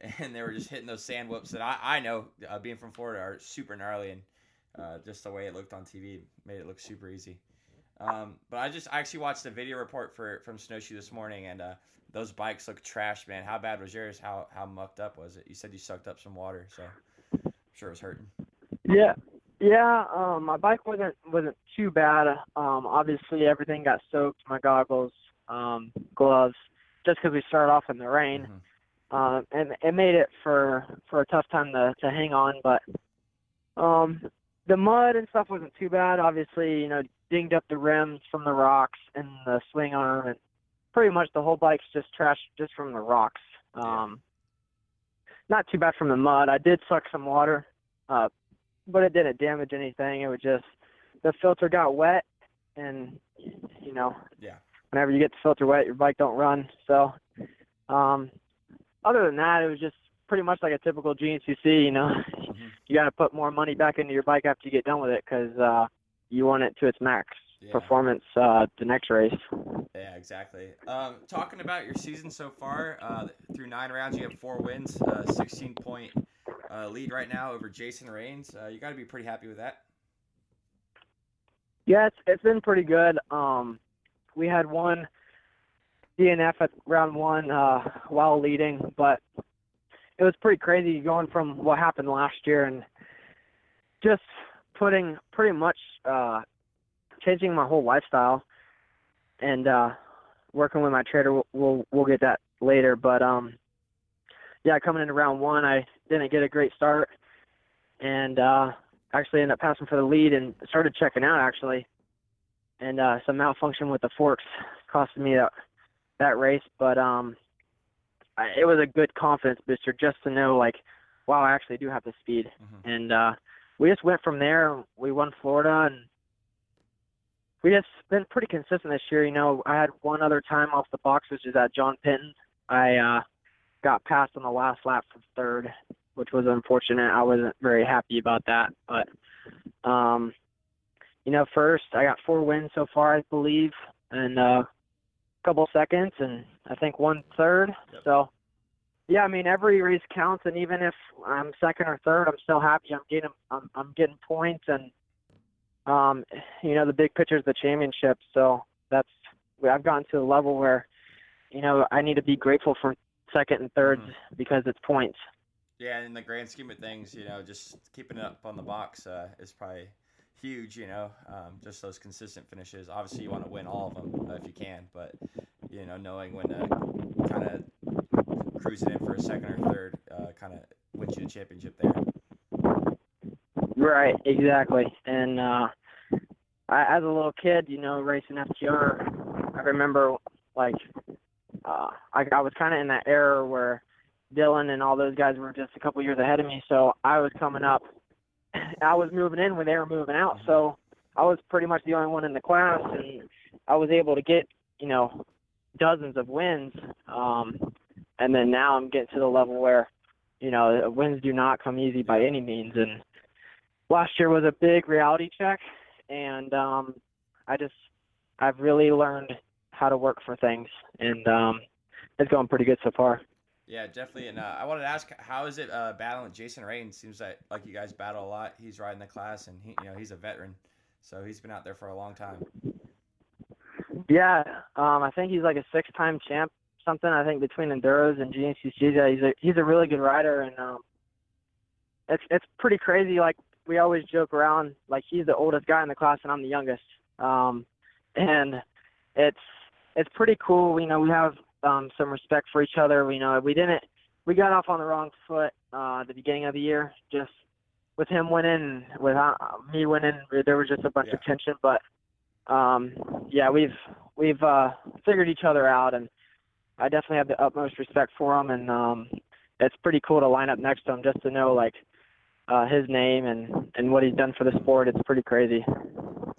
and they were just hitting those sand whoops that I, I know, uh, being from Florida, are super gnarly, and uh, just the way it looked on TV made it look super easy. Um, but I just I actually watched the video report for from Snowshoe this morning, and uh, those bikes look trash, man. How bad was yours? How how mucked up was it? You said you sucked up some water, so I'm sure it was hurting. Yeah, yeah. Um, my bike wasn't wasn't too bad. Um, obviously everything got soaked. My goggles, um, gloves, just because we started off in the rain, Mhm. Um, and it made it for for a tough time to to hang on. But um, the mud and stuff wasn't too bad. Obviously, you know, dinged up the rims from the rocks and the swing arm, and pretty much the whole bike's just trash just from the rocks. Um, not too bad from the mud. I did suck some water. Uh, but it didn't damage anything. It was just the filter got wet, and you know, Yeah. whenever you get the filter wet, your bike don't run. So, um, other than that, it was just pretty much like a typical GNCC. You know, Mhm. you got to put more money back into your bike after you get done with it because uh, you want it to its max. yeah. performance uh, the next race. Yeah, exactly. Um, talking about your season so far, uh, through nine rounds, you have four wins, uh, 16 point uh, lead right now over Jason Raines. Uh, you got to be pretty happy with that. Yeah, it's, it's been pretty good. Um, we had one DNF at round one uh, while leading, but it was pretty crazy going from what happened last year and just putting pretty much uh, changing my whole lifestyle and uh, working with my trader. We'll, we'll we'll get that later, but um, yeah, coming into round one, I didn't get a great start, and uh, actually ended up passing for the lead and started checking out actually, and uh, some malfunction with the forks costed me that that race, but um, I, it was a good confidence booster just to know like, wow, I actually do have the speed, mm-hmm. and uh, we just went from there. We won Florida and we just been pretty consistent this year. You know, I had one other time off the box, which is at John Penton. I uh, got passed on the last lap for third, which was unfortunate. I wasn't very happy about that, but um, you know, first I got four wins so far, I believe, and uh, couple seconds, and I think one third. Yep. So, yeah, I mean, every race counts, and even if I'm second or third, I'm still happy. I'm getting, I'm, I'm getting points, and um, you know, the big picture is the championship. So that's I've gotten to a level where, you know, I need to be grateful for second and thirds mm-hmm. because it's points. Yeah, in the grand scheme of things, you know, just keeping it up on the box uh, is probably huge. You know, um, just those consistent finishes. Obviously, you want to win all of them uh, if you can, but you know, knowing when to kind of cruise it in for a second or third, uh, kind of wins you the championship there. Right, exactly. And uh, I, as a little kid, you know, racing FTR, I remember like uh, I, I was kind of in that era where Dylan and all those guys were just a couple years ahead of me. So I was coming up. I was moving in when they were moving out. So I was pretty much the only one in the class, and I was able to get you know dozens of wins. Um, and then now I'm getting to the level where you know wins do not come easy by any means, and last year was a big reality check, and um, I just I've really learned how to work for things, and um, it's going pretty good so far. Yeah, definitely. And uh, I wanted to ask, how is it uh, battling Jason Rain? Seems like like you guys battle a lot. He's riding the class, and he, you know, he's a veteran, so he's been out there for a long time. Yeah, um, I think he's like a six-time champ, something. I think between enduros and GNCCs, yeah, he's a he's a really good rider, and um, it's it's pretty crazy. Like we always joke around like he's the oldest guy in the class and I'm the youngest. Um, and it's it's pretty cool. You know, we have um, some respect for each other. We know we didn't we got off on the wrong foot uh, the beginning of the year. Just with him winning, with uh, me winning, there was just a bunch yeah. of tension. But um, yeah, we've we've uh, figured each other out, and I definitely have the utmost respect for him. And um, it's pretty cool to line up next to him just to know like uh, his name and and what he's done for the sport. It's pretty crazy.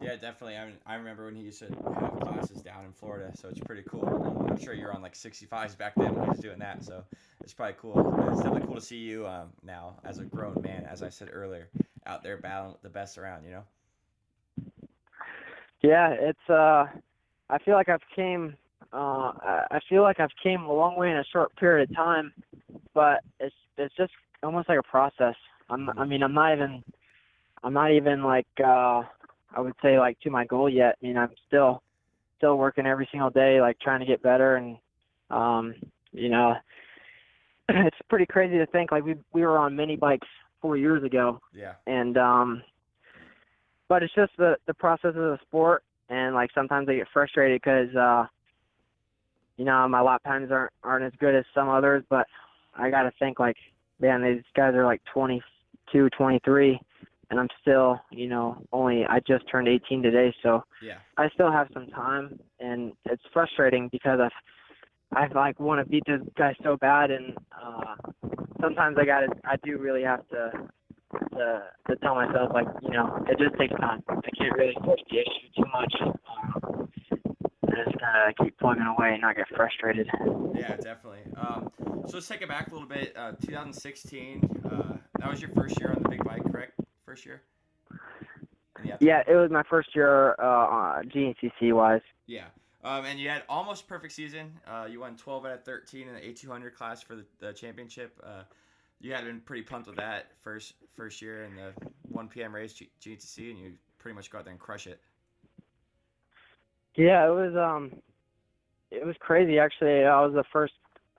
Yeah, definitely. I mean, I remember when he used to have classes down in Florida, so it's pretty cool. I'm sure you're on like 65s back then when he was doing that, so it's probably cool. It's definitely cool to see you um, now as a grown man, as I said earlier, out there battling the best around. You know. Yeah, it's. uh I feel like I've came. Uh, I feel like I've came a long way in a short period of time, but it's it's just almost like a process. I'm I mean I'm not even I'm not even like uh I would say like to my goal yet. I mean I'm still still working every single day like trying to get better and um you know it's pretty crazy to think like we we were on mini bikes 4 years ago. Yeah. And um but it's just the the process of the sport and like sometimes I get frustrated cuz uh you know my lap times aren't aren't as good as some others but I got to think like man these guys are like 20 22, 23, and I'm still, you know, only I just turned 18 today, so yeah, I still have some time, and it's frustrating because I've I like want to beat this guy so bad, and uh, sometimes I got to, I do really have to, to, to tell myself like, you know, it just takes time. I can't really push the issue too much. Um, just kind of keep plugging away and not get frustrated. Yeah, definitely. Um, so let's take it back a little bit. Uh, 2016, uh, that was your first year on the big bike, correct? First year. Yeah, yeah, it was my first year uh, GNCC wise. Yeah. Um, and you had almost perfect season. Uh, you won 12 out of 13 in the A200 class for the, the championship. Uh, you had been pretty pumped with that first first year in the 1 p.m. race G- GTC, and you pretty much go out there and crush it. Yeah, it was um, it was crazy actually. I was the first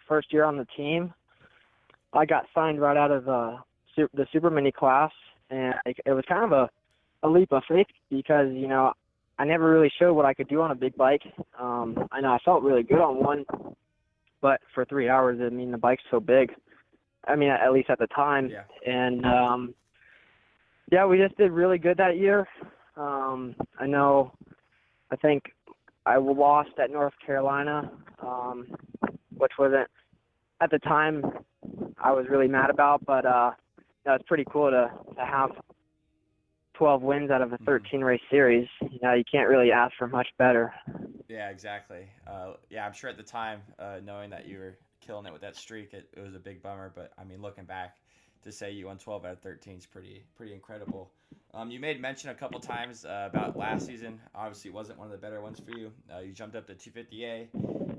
first year on the team. I got signed right out of uh, the super mini class, and it was kind of a a leap of faith because you know I never really showed what I could do on a big bike. Um, I know I felt really good on one, but for three hours, I mean the bike's so big. I mean, at least at the time. Yeah. And um, yeah, we just did really good that year. Um, I know. I think I lost at North Carolina, um, which wasn't at the time I was really mad about, but uh, that was pretty cool to to have 12 wins out of a mm-hmm. 13 race series. You know, you can't really ask for much better. Yeah, exactly. Uh, yeah, I'm sure at the time, uh, knowing that you were killing it with that streak, it, it was a big bummer. But I mean, looking back, to say you won 12 out of 13 is pretty pretty incredible. Um, you made mention a couple times uh, about last season. Obviously, it wasn't one of the better ones for you. Uh, you jumped up to 250A.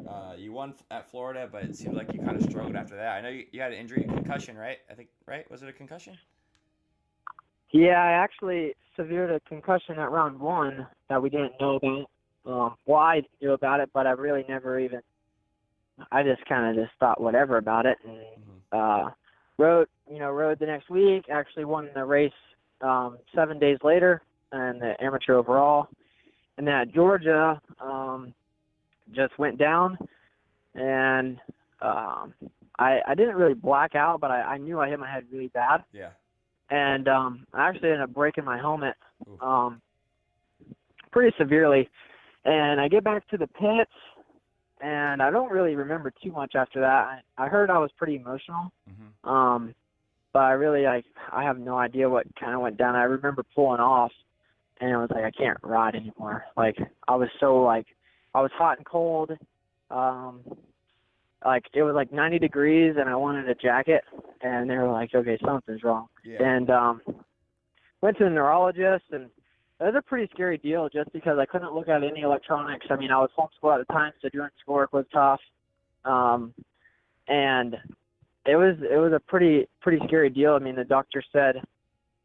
Uh, you won at Florida, but it seems like you kind of struggled after that. I know you, you had an injury, concussion, right? I think right. Was it a concussion? Yeah, I actually severed a concussion at round one that we didn't know about. Um, well, I knew about it, but I really never even. I just kind of just thought whatever about it, and mm-hmm. uh, rode. You know, rode the next week. Actually, won the race um, seven days later, and the amateur overall. And then at Georgia, um, just went down, and um, I I didn't really black out, but I, I knew I hit my head really bad. Yeah and um, I actually ended up breaking my helmet um, pretty severely. And I get back to the pits, and I don't really remember too much after that. I, I heard I was pretty emotional, mm-hmm. um, but I really like I have no idea what kind of went down. I remember pulling off, and I was like I can't ride anymore. Like I was so like I was hot and cold. Um, like it was like 90 degrees and I wanted a jacket and they were like, okay, something's wrong. Yeah. And um, went to the neurologist and it was a pretty scary deal just because I couldn't look at any electronics. I mean, I was homeschooled at the time, so doing schoolwork was tough. Um, and it was it was a pretty pretty scary deal. I mean, the doctor said,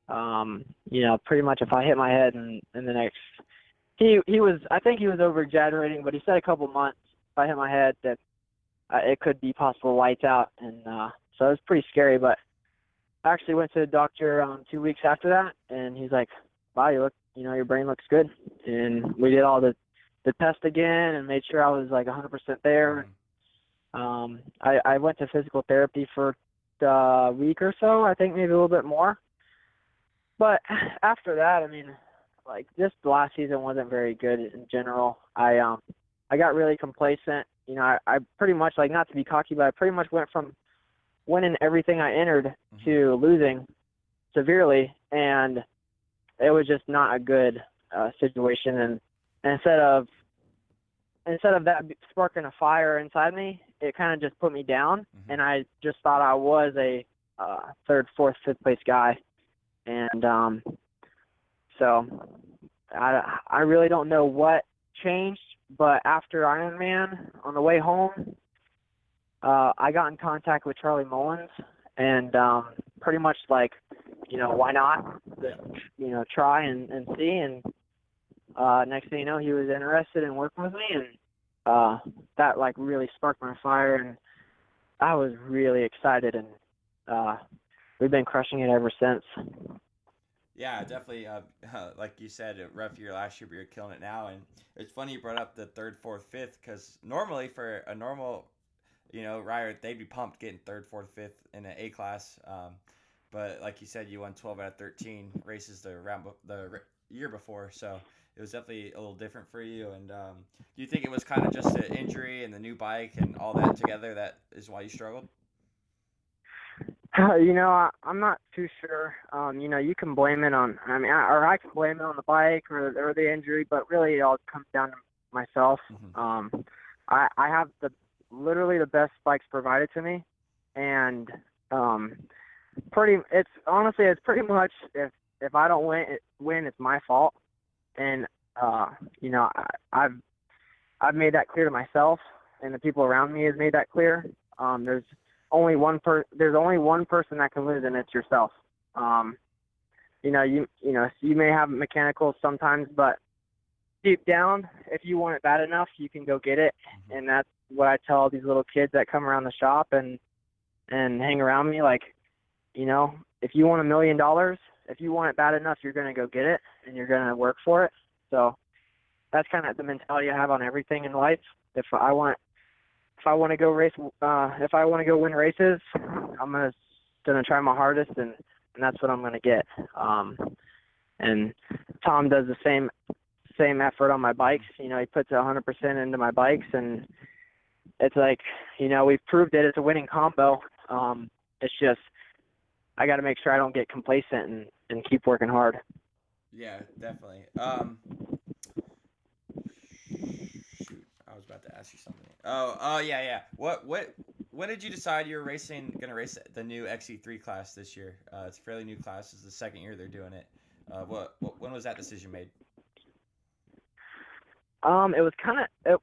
um, you know, pretty much if I hit my head in in the next, he he was I think he was over exaggerating, but he said a couple months if I hit my head that uh, it could be possible lights out, and uh, so it was pretty scary. But I actually went to the doctor um, two weeks after that, and he's like, "Wow, you look, you know, your brain looks good." And we did all the the test again and made sure I was like 100% there. Mm-hmm. Um, I I went to physical therapy for a week or so, I think maybe a little bit more. But after that, I mean, like this last season wasn't very good in general. I um I got really complacent you know, I, I pretty much like not to be cocky, but I pretty much went from winning everything I entered mm-hmm. to losing severely, and it was just not a good uh, situation. And, and instead of instead of that sparking a fire inside me, it kind of just put me down, mm-hmm. and I just thought I was a uh, third, fourth, fifth place guy, and um, so I I really don't know what changed but after Ironman, on the way home, uh, I got in contact with Charlie Mullins, and um, pretty much like, you know, why not? You know, try and, and see. And uh, next thing you know, he was interested in working with me, and uh, that like really sparked my fire, and I was really excited, and uh, we've been crushing it ever since. Yeah, definitely. Uh, like you said, a rough year last year, but you're killing it now. And it's funny you brought up the third, fourth, fifth, because normally for a normal, you know, rider, they'd be pumped getting third, fourth, fifth in an A class. Um, but like you said, you won 12 out of 13 races the round the year before, so it was definitely a little different for you. And um, do you think it was kind of just the injury and the new bike and all that together that is why you struggled? you know, I, I'm not too sure. Um, you know, you can blame it on, I mean, I, or I can blame it on the bike or, or the injury, but really it all comes down to myself. Mm-hmm. Um, I, I have the literally the best bikes provided to me, and um, pretty. It's honestly, it's pretty much if if I don't win, it, win, it's my fault. And uh, you know, I, I've I've made that clear to myself, and the people around me has made that clear. Um, there's only one per there's only one person that can lose, and it's yourself. Um, you know, you you know, you may have mechanicals sometimes, but deep down, if you want it bad enough, you can go get it, Mhm. and that's what I tell these little kids that come around the shop and and hang around me. Like, you know, if you want a million dollars, if you want it bad enough, you're gonna go get it, and you're gonna work for it. So that's kind of the mentality I have on everything in life. If I want, if I want to go race, uh, if I want to go win races, I'm gonna try my hardest, and and that's what I'm gonna get. Um, and Tom does the same same effort on my bikes. You know, he puts 100% into my bikes, and it's like, you know, we've proved it. It's a winning combo. Um, it's just I got to make sure I don't get complacent and and keep working hard. Yeah, definitely. Um, shoot, I was about to ask you something. Oh, oh yeah, yeah. What, what, when did you decide you were racing, gonna race the new XC3 class this year? Uh, it's a fairly new class. It's the second year they're doing it. Uh, what, what, when was that decision made? Um, it was kind of it,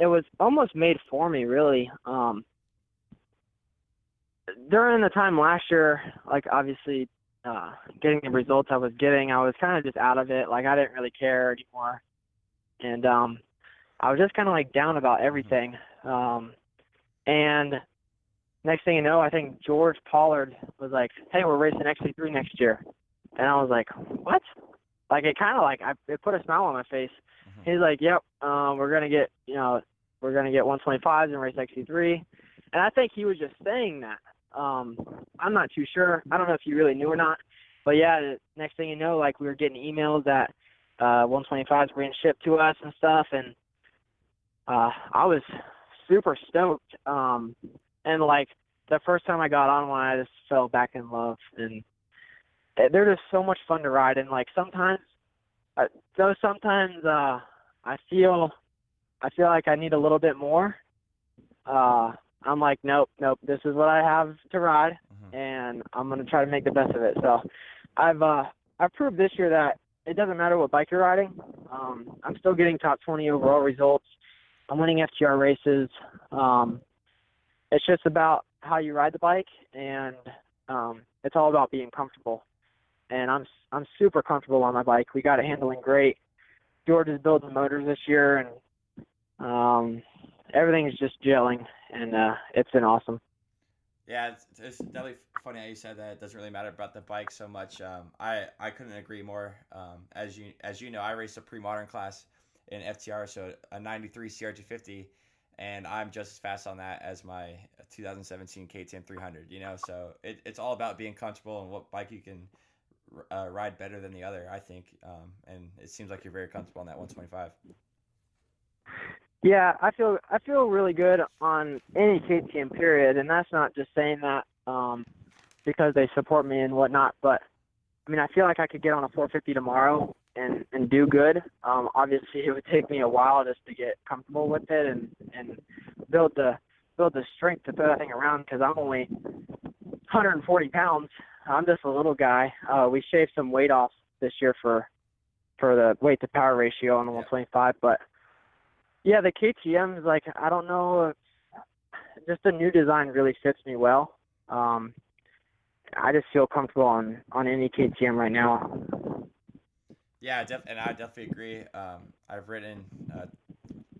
it was almost made for me, really. Um, during the time last year, like obviously, uh, getting the results I was getting, I was kind of just out of it. Like I didn't really care anymore, and um, I was just kind of like down about everything. Um, and next thing you know, I think George Pollard was like, "Hey, we're racing XC3 next year," and I was like, "What?" Like it kind of like I, it put a smile on my face. Mhm. He's like, "Yep, um, we're gonna get, you know, we're gonna get 125s and race XC3," and I think he was just saying that. Um, I'm not too sure. I don't know if you really knew or not, but yeah. Next thing you know, like we were getting emails that uh, 125s were being shipped to us and stuff, and uh, I was super stoked. Um, and like the first time I got on one, I just fell back in love, and they're just so much fun to ride. And like sometimes uh, though sometimes uh I feel I feel like I need a little bit more. Uh I'm like, nope, nope, this is what I have to ride Mhm. and I'm gonna try to make the best of it. So I've uh I've proved this year that it doesn't matter what bike you're riding. Um I'm still getting top twenty overall results. I'm winning FTR races. Um it's just about how you ride the bike and um it's all about being comfortable and I'm I'm super comfortable on my bike. We got it handling great. George is building motors this year, and um, everything's just gelling, and uh, it's been awesome. Yeah, it's, it's definitely funny how you said that. It doesn't really matter about the bike so much. Um, I I couldn't agree more. Um, as you as you know, I raced a pre-modern class in FTR, so a '93 CR250, and I'm just as fast on that as my 2017 KTM 300. You know, so it, it's all about being comfortable and what bike you can uh, ride better than the other. I think, um, and it seems like you're very comfortable on that 125. Yeah, I feel I feel really good on any KTM period, and that's not just saying that um, because they support me and whatnot. But I mean, I feel like I could get on a 450 tomorrow and and do good. Um, obviously, it would take me a while just to get comfortable with it and and build the build the strength to throw that thing around because I'm only 140 pounds. I'm just a little guy. Uh, we shaved some weight off this year for for the weight to power ratio on the 125, but yeah, the KTM is like I don't know, if just the new design really fits me well. Um, I just feel comfortable on on any KTM right now. Yeah, def- and I definitely agree. Um, I've ridden uh,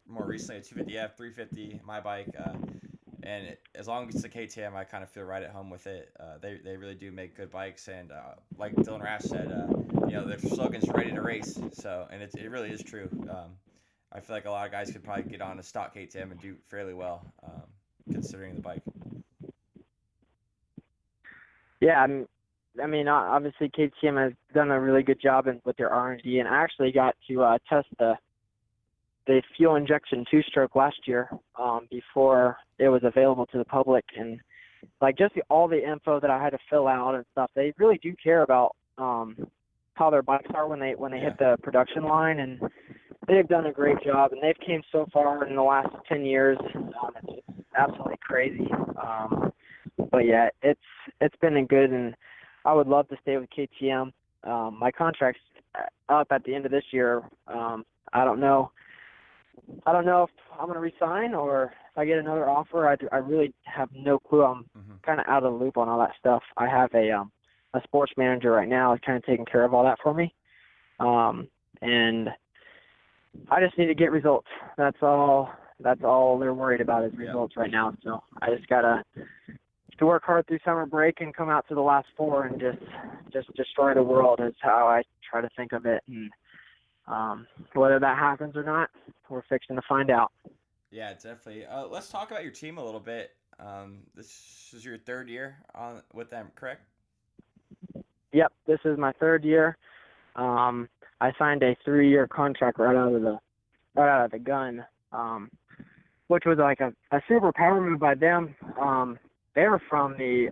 more recently a 250F, 350, my bike, uh, and it, as long as it's a KTM, I kind of feel right at home with it. Uh, they, they really do make good bikes, and uh, like Dylan Rash said, uh, you know their slogan's "Ready to Race." So, and it, it really is true. Um, I feel like a lot of guys could probably get on a stock KTM and do fairly well, um, considering the bike. Yeah, I mean, I mean, obviously KTM has done a really good job in, with their R and D, and I actually got to uh, test the the fuel injection two stroke last year um, before it was available to the public, and like just the, all the info that I had to fill out and stuff. They really do care about um, how their bikes are when they when they hit the production line, and they've done a great job, and they've came so far in the last ten years. Um, it's absolutely crazy. Um, but yeah, it's it's been a good, and I would love to stay with KTM. um, my contract's up at the end of this year. Um, I don't know. I don't know if I'm going to resign or if I get another offer. I, I really have no clue. I'm Mhm. kind of out of the loop on all that stuff. I have a um, a sports manager right now is kind of taking care of all that for me, um, and I just need to get results. That's all. That's all they're worried about is Yeah. results right now. So I just gotta to work hard through summer break and come out to the last four and just just destroy the world is how I try to think of it. And um, whether that happens or not, we're fixing to find out. Yeah, definitely. Uh, let's talk about your team a little bit. Um, this is your third year on with them, correct? Yep, this is my third year. Um, I signed a three-year contract right out of the right out of the gun, um, which was like a, a super power move by them. Um, they were from the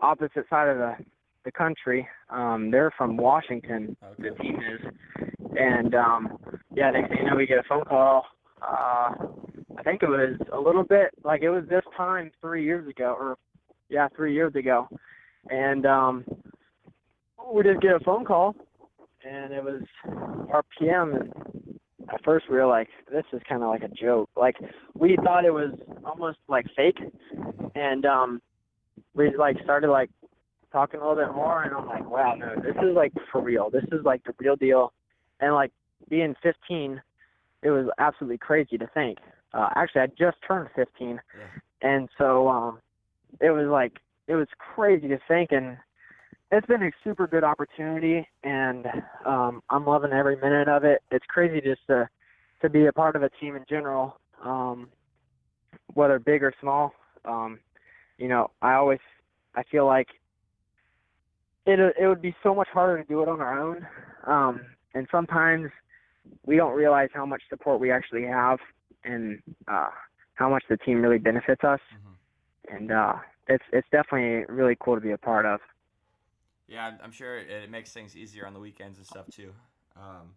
opposite side of the the country. Um, they're from Washington. The team is, and um, yeah, next thing you know, we get a phone call. Uh, I think it was a little bit like it was this time three years ago, or yeah, three years ago, and um, we just get a phone call, and it was our PM. And at first, we were like, "This is kind of like a joke." Like we thought it was almost like fake, and um, we like started like talking a little bit more, and I'm like, "Wow, no, this is like for real. This is like the real deal." And like being 15, it was absolutely crazy to think. Uh, actually, I just turned 15, Yeah. and so um, it was like it was crazy to think, and it's been a super good opportunity, and um, I'm loving every minute of it. It's crazy just to to be a part of a team in general, um, whether big or small. Um, you know, I always I feel like it it would be so much harder to do it on our own, um, and sometimes we don't realize how much support we actually have, and uh, how much the team really benefits us. Mhm. And uh, it's it's definitely really cool to be a part of. Yeah, I'm- sure it, makes things easier on the weekends and stuff too. Um,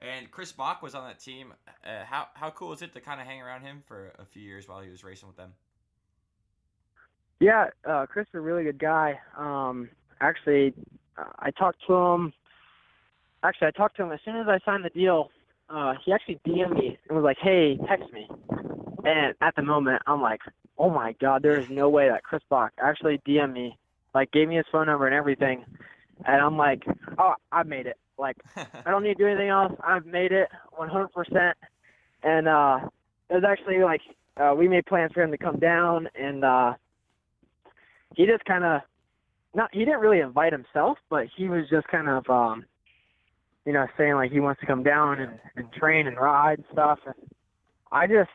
and Chris Bach was on that team. Uh, how how cool was it to kind of hang around him for a few years while he was racing with them? Yeah, uh, Chris is a really good guy. Um, actually, uh, I talked to him. Actually, I talked to him as soon as I signed the deal. Uh, he actually DM'd me and was like, "Hey, text me." And at the moment, I'm like, "Oh my God, there is no way that Chris Bach actually DM'd me, like gave me his phone number and everything." And I'm like, "Oh, I made it. Like, I don't need to do anything else. I've made it 100%." And uh, it was actually like uh, we made plans for him to come down, and uh, he just kind of not he didn't really invite himself, but he was just kind of um you know saying like he wants to come down and, and train and ride and stuff. And I just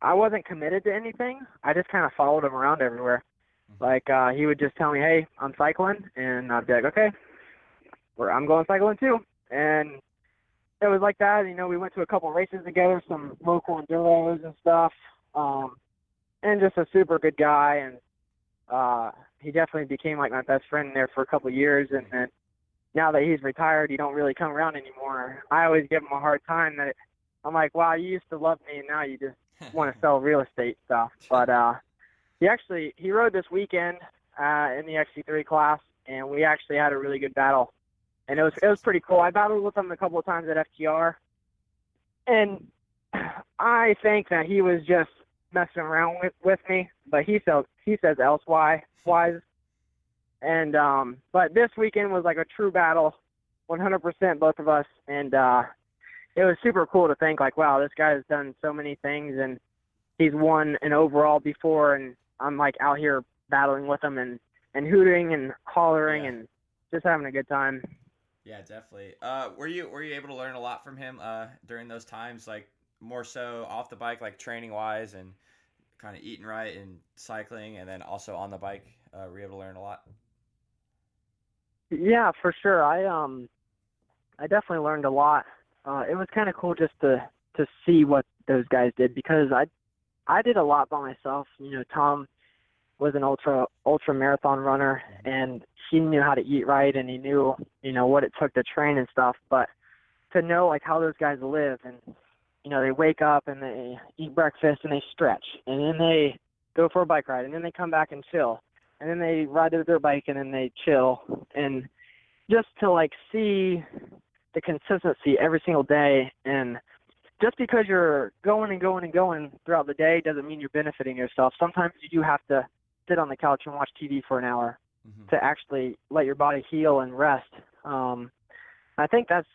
I wasn't committed to anything. I just kind of followed him around everywhere. Like uh he would just tell me, "Hey, I'm cycling," and I'd be like, "Okay, where I'm going cycling too." And it was like that. You know, we went to a couple races together, some local enduros and stuff. Um, and just a super good guy and uh he definitely became like my best friend there for a couple of years and then now that he's retired he don't really come around anymore i always give him a hard time that i'm like wow you used to love me and now you just want to sell real estate stuff but uh he actually he rode this weekend uh in the xc3 class and we actually had a really good battle. And it was it was pretty cool. I battled with him a couple of times at ftr and i think that he was just messing around with with me, but he says he says elsewise wise. And um but this weekend was like a true battle, 100% both of us. And uh it was super cool to think like wow, this guy has done so many things and he's won an overall before and I'm like out here battling with them and and hooting and hollering Yeah. and just having a good time. Yeah, definitely. Uh, were you were you able to learn a lot from him uh, during those times, like more so off the bike, like training wise, and kind of eating right and cycling, and then also on the bike? Uh, were you able to learn a lot? Yeah, for sure. I um I definitely learned a lot. Uh it was kind of cool just to to see what those guys did because I I did a lot by myself. You know, Tom was an ultra ultra marathon runner and he knew how to eat right and he knew, you know, what it took to train and stuff, but to know like how those guys live and you know, they wake up and they eat breakfast and they stretch and then they go for a bike ride and then they come back and chill and then they ride their bike and then they chill and just to like see the consistency every single day and just because you're going and going and going throughout the day doesn't mean you're benefiting yourself. Sometimes you do have to sit on the couch and watch TV for an hour mm-hmm. to actually let your body heal and rest. Um, I think that's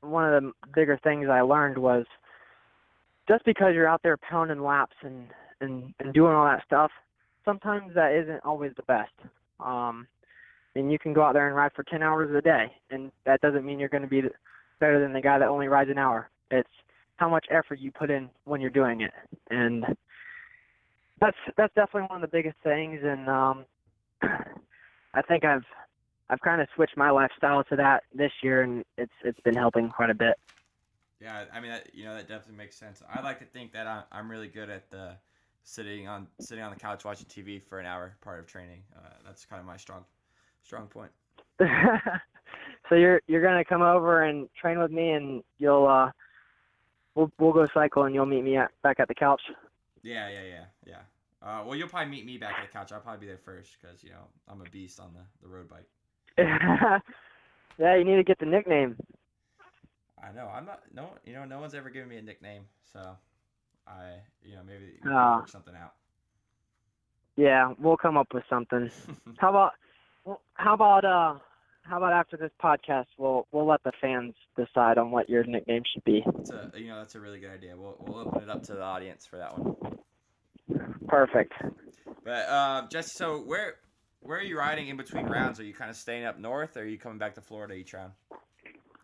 one of the bigger things I learned was just because you're out there pounding laps and and and doing all that stuff, sometimes that isn't always the best. Um, and you can go out there and ride for 10 hours a day, and that doesn't mean you're going to be better than the guy that only rides an hour. It's how much effort you put in when you're doing it, and that's that's definitely one of the biggest things. And um, I think I've I've kind of switched my lifestyle to that this year, and it's it's been helping quite a bit. Yeah, I mean, that, you know, that definitely makes sense. I like to think that I'm, I'm really good at the sitting on sitting on the couch watching TV for an hour part of training. Uh, that's kind of my strong strong point. so you're you're gonna come over and train with me, and you'll uh, we'll we'll go cycle, and you'll meet me at, back at the couch. Yeah, yeah, yeah, yeah. Uh, well, you'll probably meet me back at the couch. I'll probably be there first because you know I'm a beast on the, the road bike. yeah, you need to get the nickname. I know. I'm not. No, you know, no one's ever given me a nickname, so I, you know, maybe uh, work something out. Yeah, we'll come up with something. how about, how about, uh, how about after this podcast, we'll we'll let the fans decide on what your nickname should be. That's a, you know, that's a really good idea. We'll we'll open it up to the audience for that one. Perfect. But uh, Jesse, so where where are you riding in between rounds? Are you kind of staying up north, or are you coming back to Florida each round?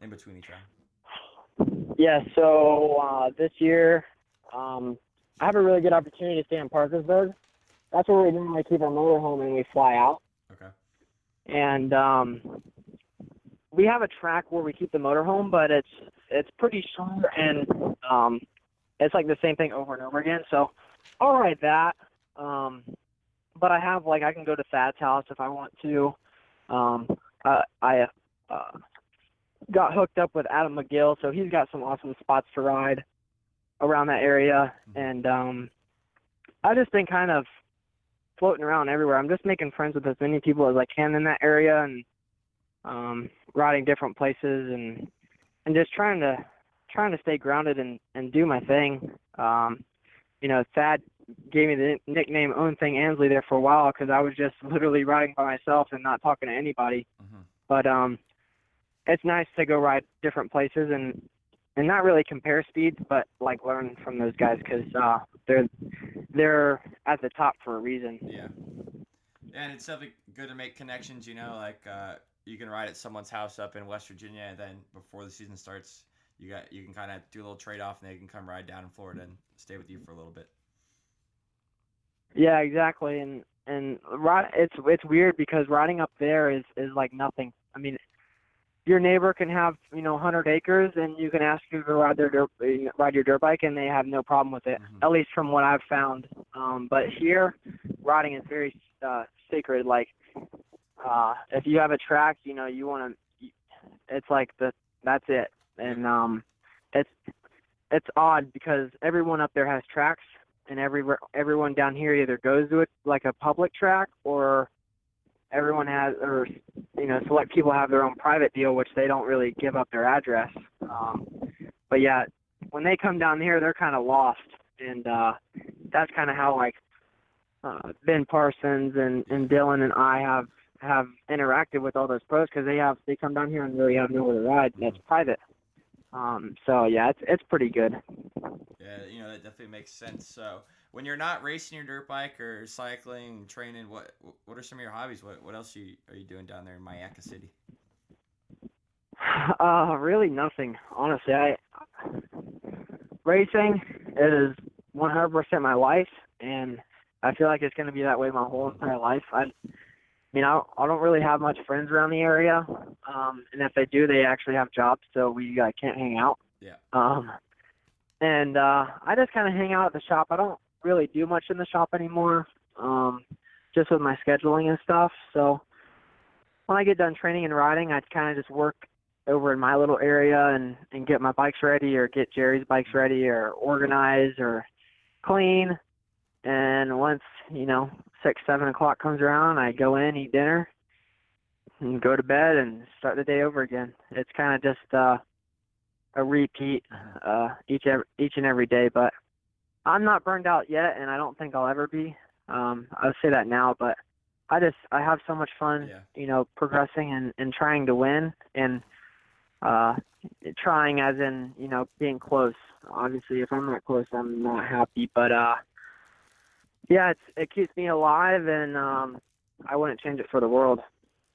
In between each round. Yeah. So uh, this year, um, I have a really good opportunity to stay in Parkersburg. That's where we normally keep our motorhome and we fly out. Okay. And um, we have a track where we keep the motorhome, but it's it's pretty short and um, it's like the same thing over and over again. So I'll ride that. Um, but I have like I can go to Thad's house if I want to. Um, uh, I uh, got hooked up with Adam McGill, so he's got some awesome spots to ride around that area, mm-hmm. and um, I've just been kind of floating around everywhere. I'm just making friends with as many people as I can in that area, and um, riding different places, and and just trying to trying to stay grounded and and do my thing. Um, you know, Thad gave me the nickname Own Thing Ansley there for a while because I was just literally riding by myself and not talking to anybody. Mm-hmm. But um, it's nice to go ride different places and and not really compare speeds, but like learn from those guys because uh, they're they're at the top for a reason. Yeah, and it's something good to make connections. You know, like uh, you can ride at someone's house up in West Virginia, and then before the season starts, you got you can kind of do a little trade off, and they can come ride down in Florida and stay with you for a little bit. Yeah, exactly, and and it's it's weird because riding up there is is like nothing. I mean, your neighbor can have you know 100 acres, and you can ask you to ride their dirt, ride your dirt bike, and they have no problem with it. Mm-hmm. At least from what I've found. Um, but here, riding is very uh, sacred. Like, uh, if you have a track, you know you want to. It's like the that's it, and um, it's it's odd because everyone up there has tracks, and every everyone down here either goes to it like a public track or everyone has, or you know, select people have their own private deal, which they don't really give up their address. Um, but yeah, when they come down here, they're kind of lost, and uh, that's kind of how like uh, Ben Parsons and and Dylan and I have have interacted with all those pros because they have they come down here and really have nowhere to ride, and it's private. Um, so yeah, it's it's pretty good. Yeah, you know that definitely makes sense. So when you're not racing your dirt bike or cycling, training, what what are some of your hobbies? What what else are you, are you doing down there in Mayaca City? Uh, really nothing. Honestly, I racing is 100% my life, and I feel like it's going to be that way my whole entire life. I, I mean, I, I don't really have much friends around the area, um, and if they do, they actually have jobs, so we uh, can't hang out. Yeah. Um, and uh, I just kind of hang out at the shop. I don't really do much in the shop anymore, um, just with my scheduling and stuff. So when I get done training and riding, I kind of just work over in my little area and and get my bikes ready or get Jerry's bikes ready or organize or clean. And once you know six seven o'clock comes around, I go in eat dinner, and go to bed and start the day over again. It's kind of just uh, a repeat uh, each every, each and every day. But I'm not burned out yet, and I don't think I'll ever be. Um, I'll say that now, but I just I have so much fun, Yeah. you know, progressing and, and trying to win and uh, trying as in you know being close. Obviously, if I'm not close, I'm not happy. But uh, yeah, it's, it keeps me alive, and um, I wouldn't change it for the world.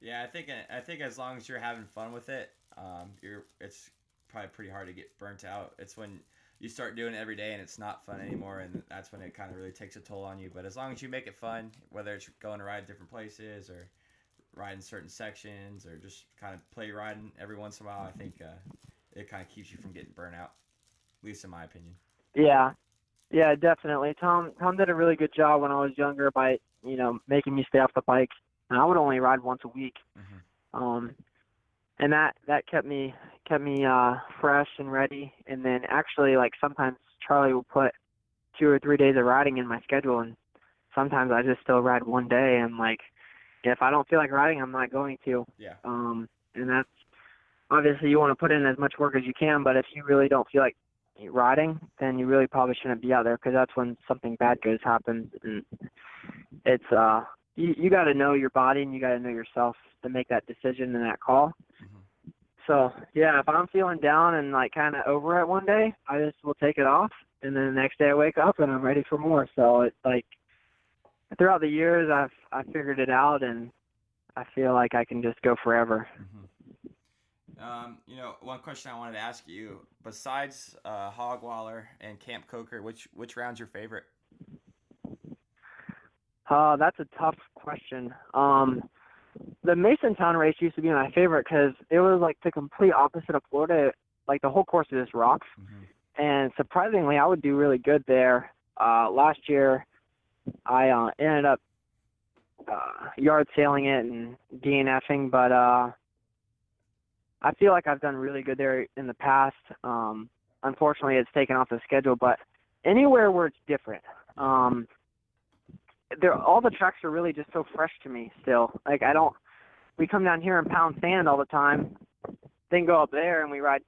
Yeah, I think I think as long as you're having fun with it, um, you're it's probably pretty hard to get burnt out. It's when you start doing it every day and it's not fun anymore, and that's when it kind of really takes a toll on you. But as long as you make it fun, whether it's going to ride different places or riding certain sections or just kind of play riding every once in a while, I think uh, it kind of keeps you from getting burnt out. At least in my opinion. Yeah, yeah, definitely. Tom Tom did a really good job when I was younger by you know making me stay off the bike, and I would only ride once a week. Mhm. Um, and that that kept me kept me uh, fresh and ready. And then actually, like sometimes Charlie will put two or three days of riding in my schedule, and sometimes I just still ride one day. And like, if I don't feel like riding, I'm not going to. Yeah. Um, and that's obviously you want to put in as much work as you can, but if you really don't feel like riding, then you really probably shouldn't be out there because that's when something bad goes happens. And it's uh, you you got to know your body and you got to know yourself to make that decision and that call. Mhm. So yeah, if I'm feeling down and like kind of over it one day, I just will take it off, and then the next day I wake up and I'm ready for more. So it's like throughout the years I've I figured it out, and I feel like I can just go forever. Mhm. Um, you know, one question I wanted to ask you: besides uh, Hogwaller and Camp Coker, which which round's your favorite? Uh, that's a tough question. Um, the Masontown race used to be my favorite because it was like the complete opposite of Florida. Like the whole course is just rocks, Mm-hmm. and surprisingly, I would do really good there. Uh, last year, I uh, ended up uh, yard sailing it and DNFing, but uh, I feel like I've done really good there in the past. Um, unfortunately, it's taken off the schedule, but anywhere where it's different. Um, there, all the tracks are really just so fresh to me still. Like I don't, we come down here and pound sand all the time, then go up there and we ride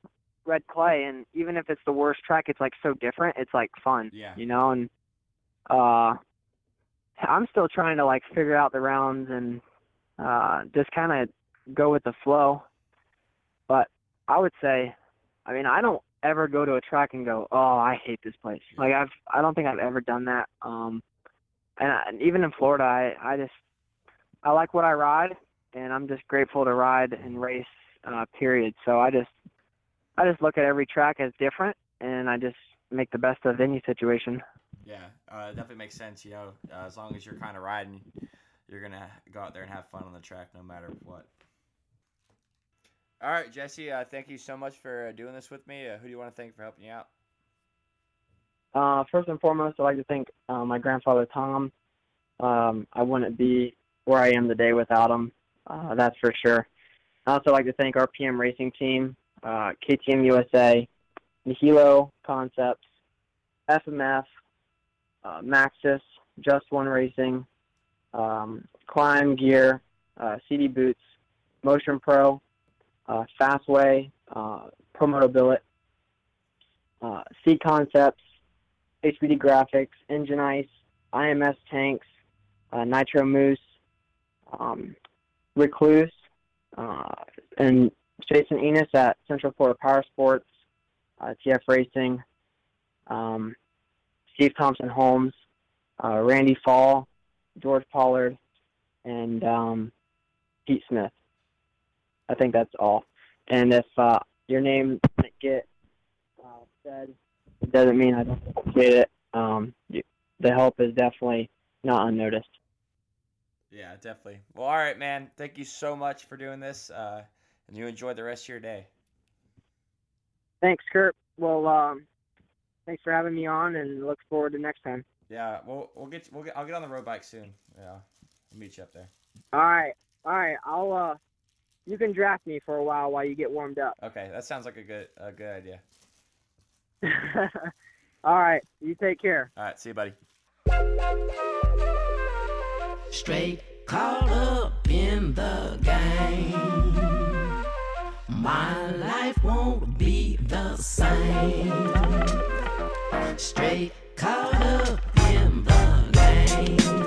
red clay, and even if it's the worst track, it's like so different. It's like fun, Yeah. you know. And uh, I'm still trying to like figure out the rounds and uh, just kind of go with the flow. But I would say, I mean, I don't ever go to a track and go, "Oh, I hate this place." Like I've, I don't think I've ever done that. Um, and, I, and even in Florida, I, I just, I like what I ride, and I'm just grateful to ride and race. Uh, period. So I just, I just look at every track as different, and I just make the best of any situation. Yeah, uh, definitely makes sense. You know, uh, as long as you're kind of riding, you're gonna go out there and have fun on the track, no matter what. All right, Jesse. Uh, thank you so much for uh, doing this with me. Uh, who do you want to thank for helping you out? Uh, first and foremost, I'd like to thank uh, my grandfather Tom. Um, I wouldn't be where I am today without him. That's for sure. I'd also like to thank our PM Racing team, KTM USA, Nihilo Concepts, FMF, Maxxis, Just One Racing, um, KLIM Gear, Sidi Boots, Motion Pro, uh, Fastway, uh, Promoto Billet, uh, C Concepts, HBD Graphics, Engine Ice, IMS Tanks, uh, Nitro Mousse, um, Rekluse, uh, and Jason Enos at Central Florida Power Sports, uh, TF Racing, um, Steve Thompson Holmes, uh, Randy Fall, George Pollard, and um, Pete Smith. I think that's all. And if uh, your name didn't get uh, said, it doesn't mean I don't appreciate it. Um, you, the help is definitely not unnoticed. Yeah, definitely. Well, all right, man. Thank you so much for doing this, uh, and you enjoy the rest of your day. Thanks, Kurt. Well, um, thanks for having me on, and look forward to next time. Yeah, we'll we'll get we'll get I'll get on the road bike soon. Yeah, I'll meet you up there. All right, all right. I'll uh, you can draft me for a while while you get warmed up. Okay, that sounds like a good a good idea. all right, you take care. All right, see you, buddy. Straight caught up in the game, my life won't be the same. Straight caught up in the game.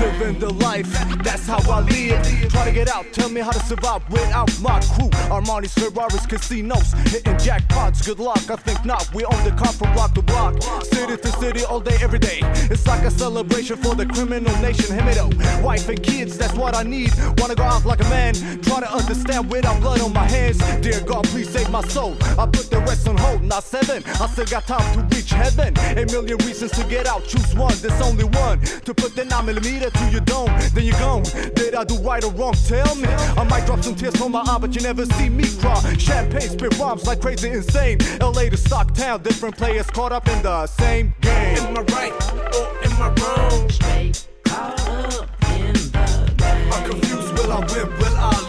Living the life, that's how I live. Try to get out, tell me how to survive without my crew. Armani's, Ferraris, casinos, hitting jackpots. Good luck, I think not. We own the car from block to block, city to city, all day, every day. It's like a celebration for the criminal nation. Hit me wife and kids, that's what I need. Wanna go out like a man, try to understand without blood on my hands. Dear God, please save my soul. I put the rest on hold, not seven. I still got time to reach heaven. A million reasons to get out, choose one. There's only one to put the 9 millimeter care till you don't, then you're gone. Did I do right or wrong? Tell me. I might drop some tears from my eye, but you never see me cry. Champagne spit rhymes like crazy insane. LA to Stocktown, different players caught up in the same game. Am I right or am I wrong? Straight caught up in the game. I'm confused, will I win, will I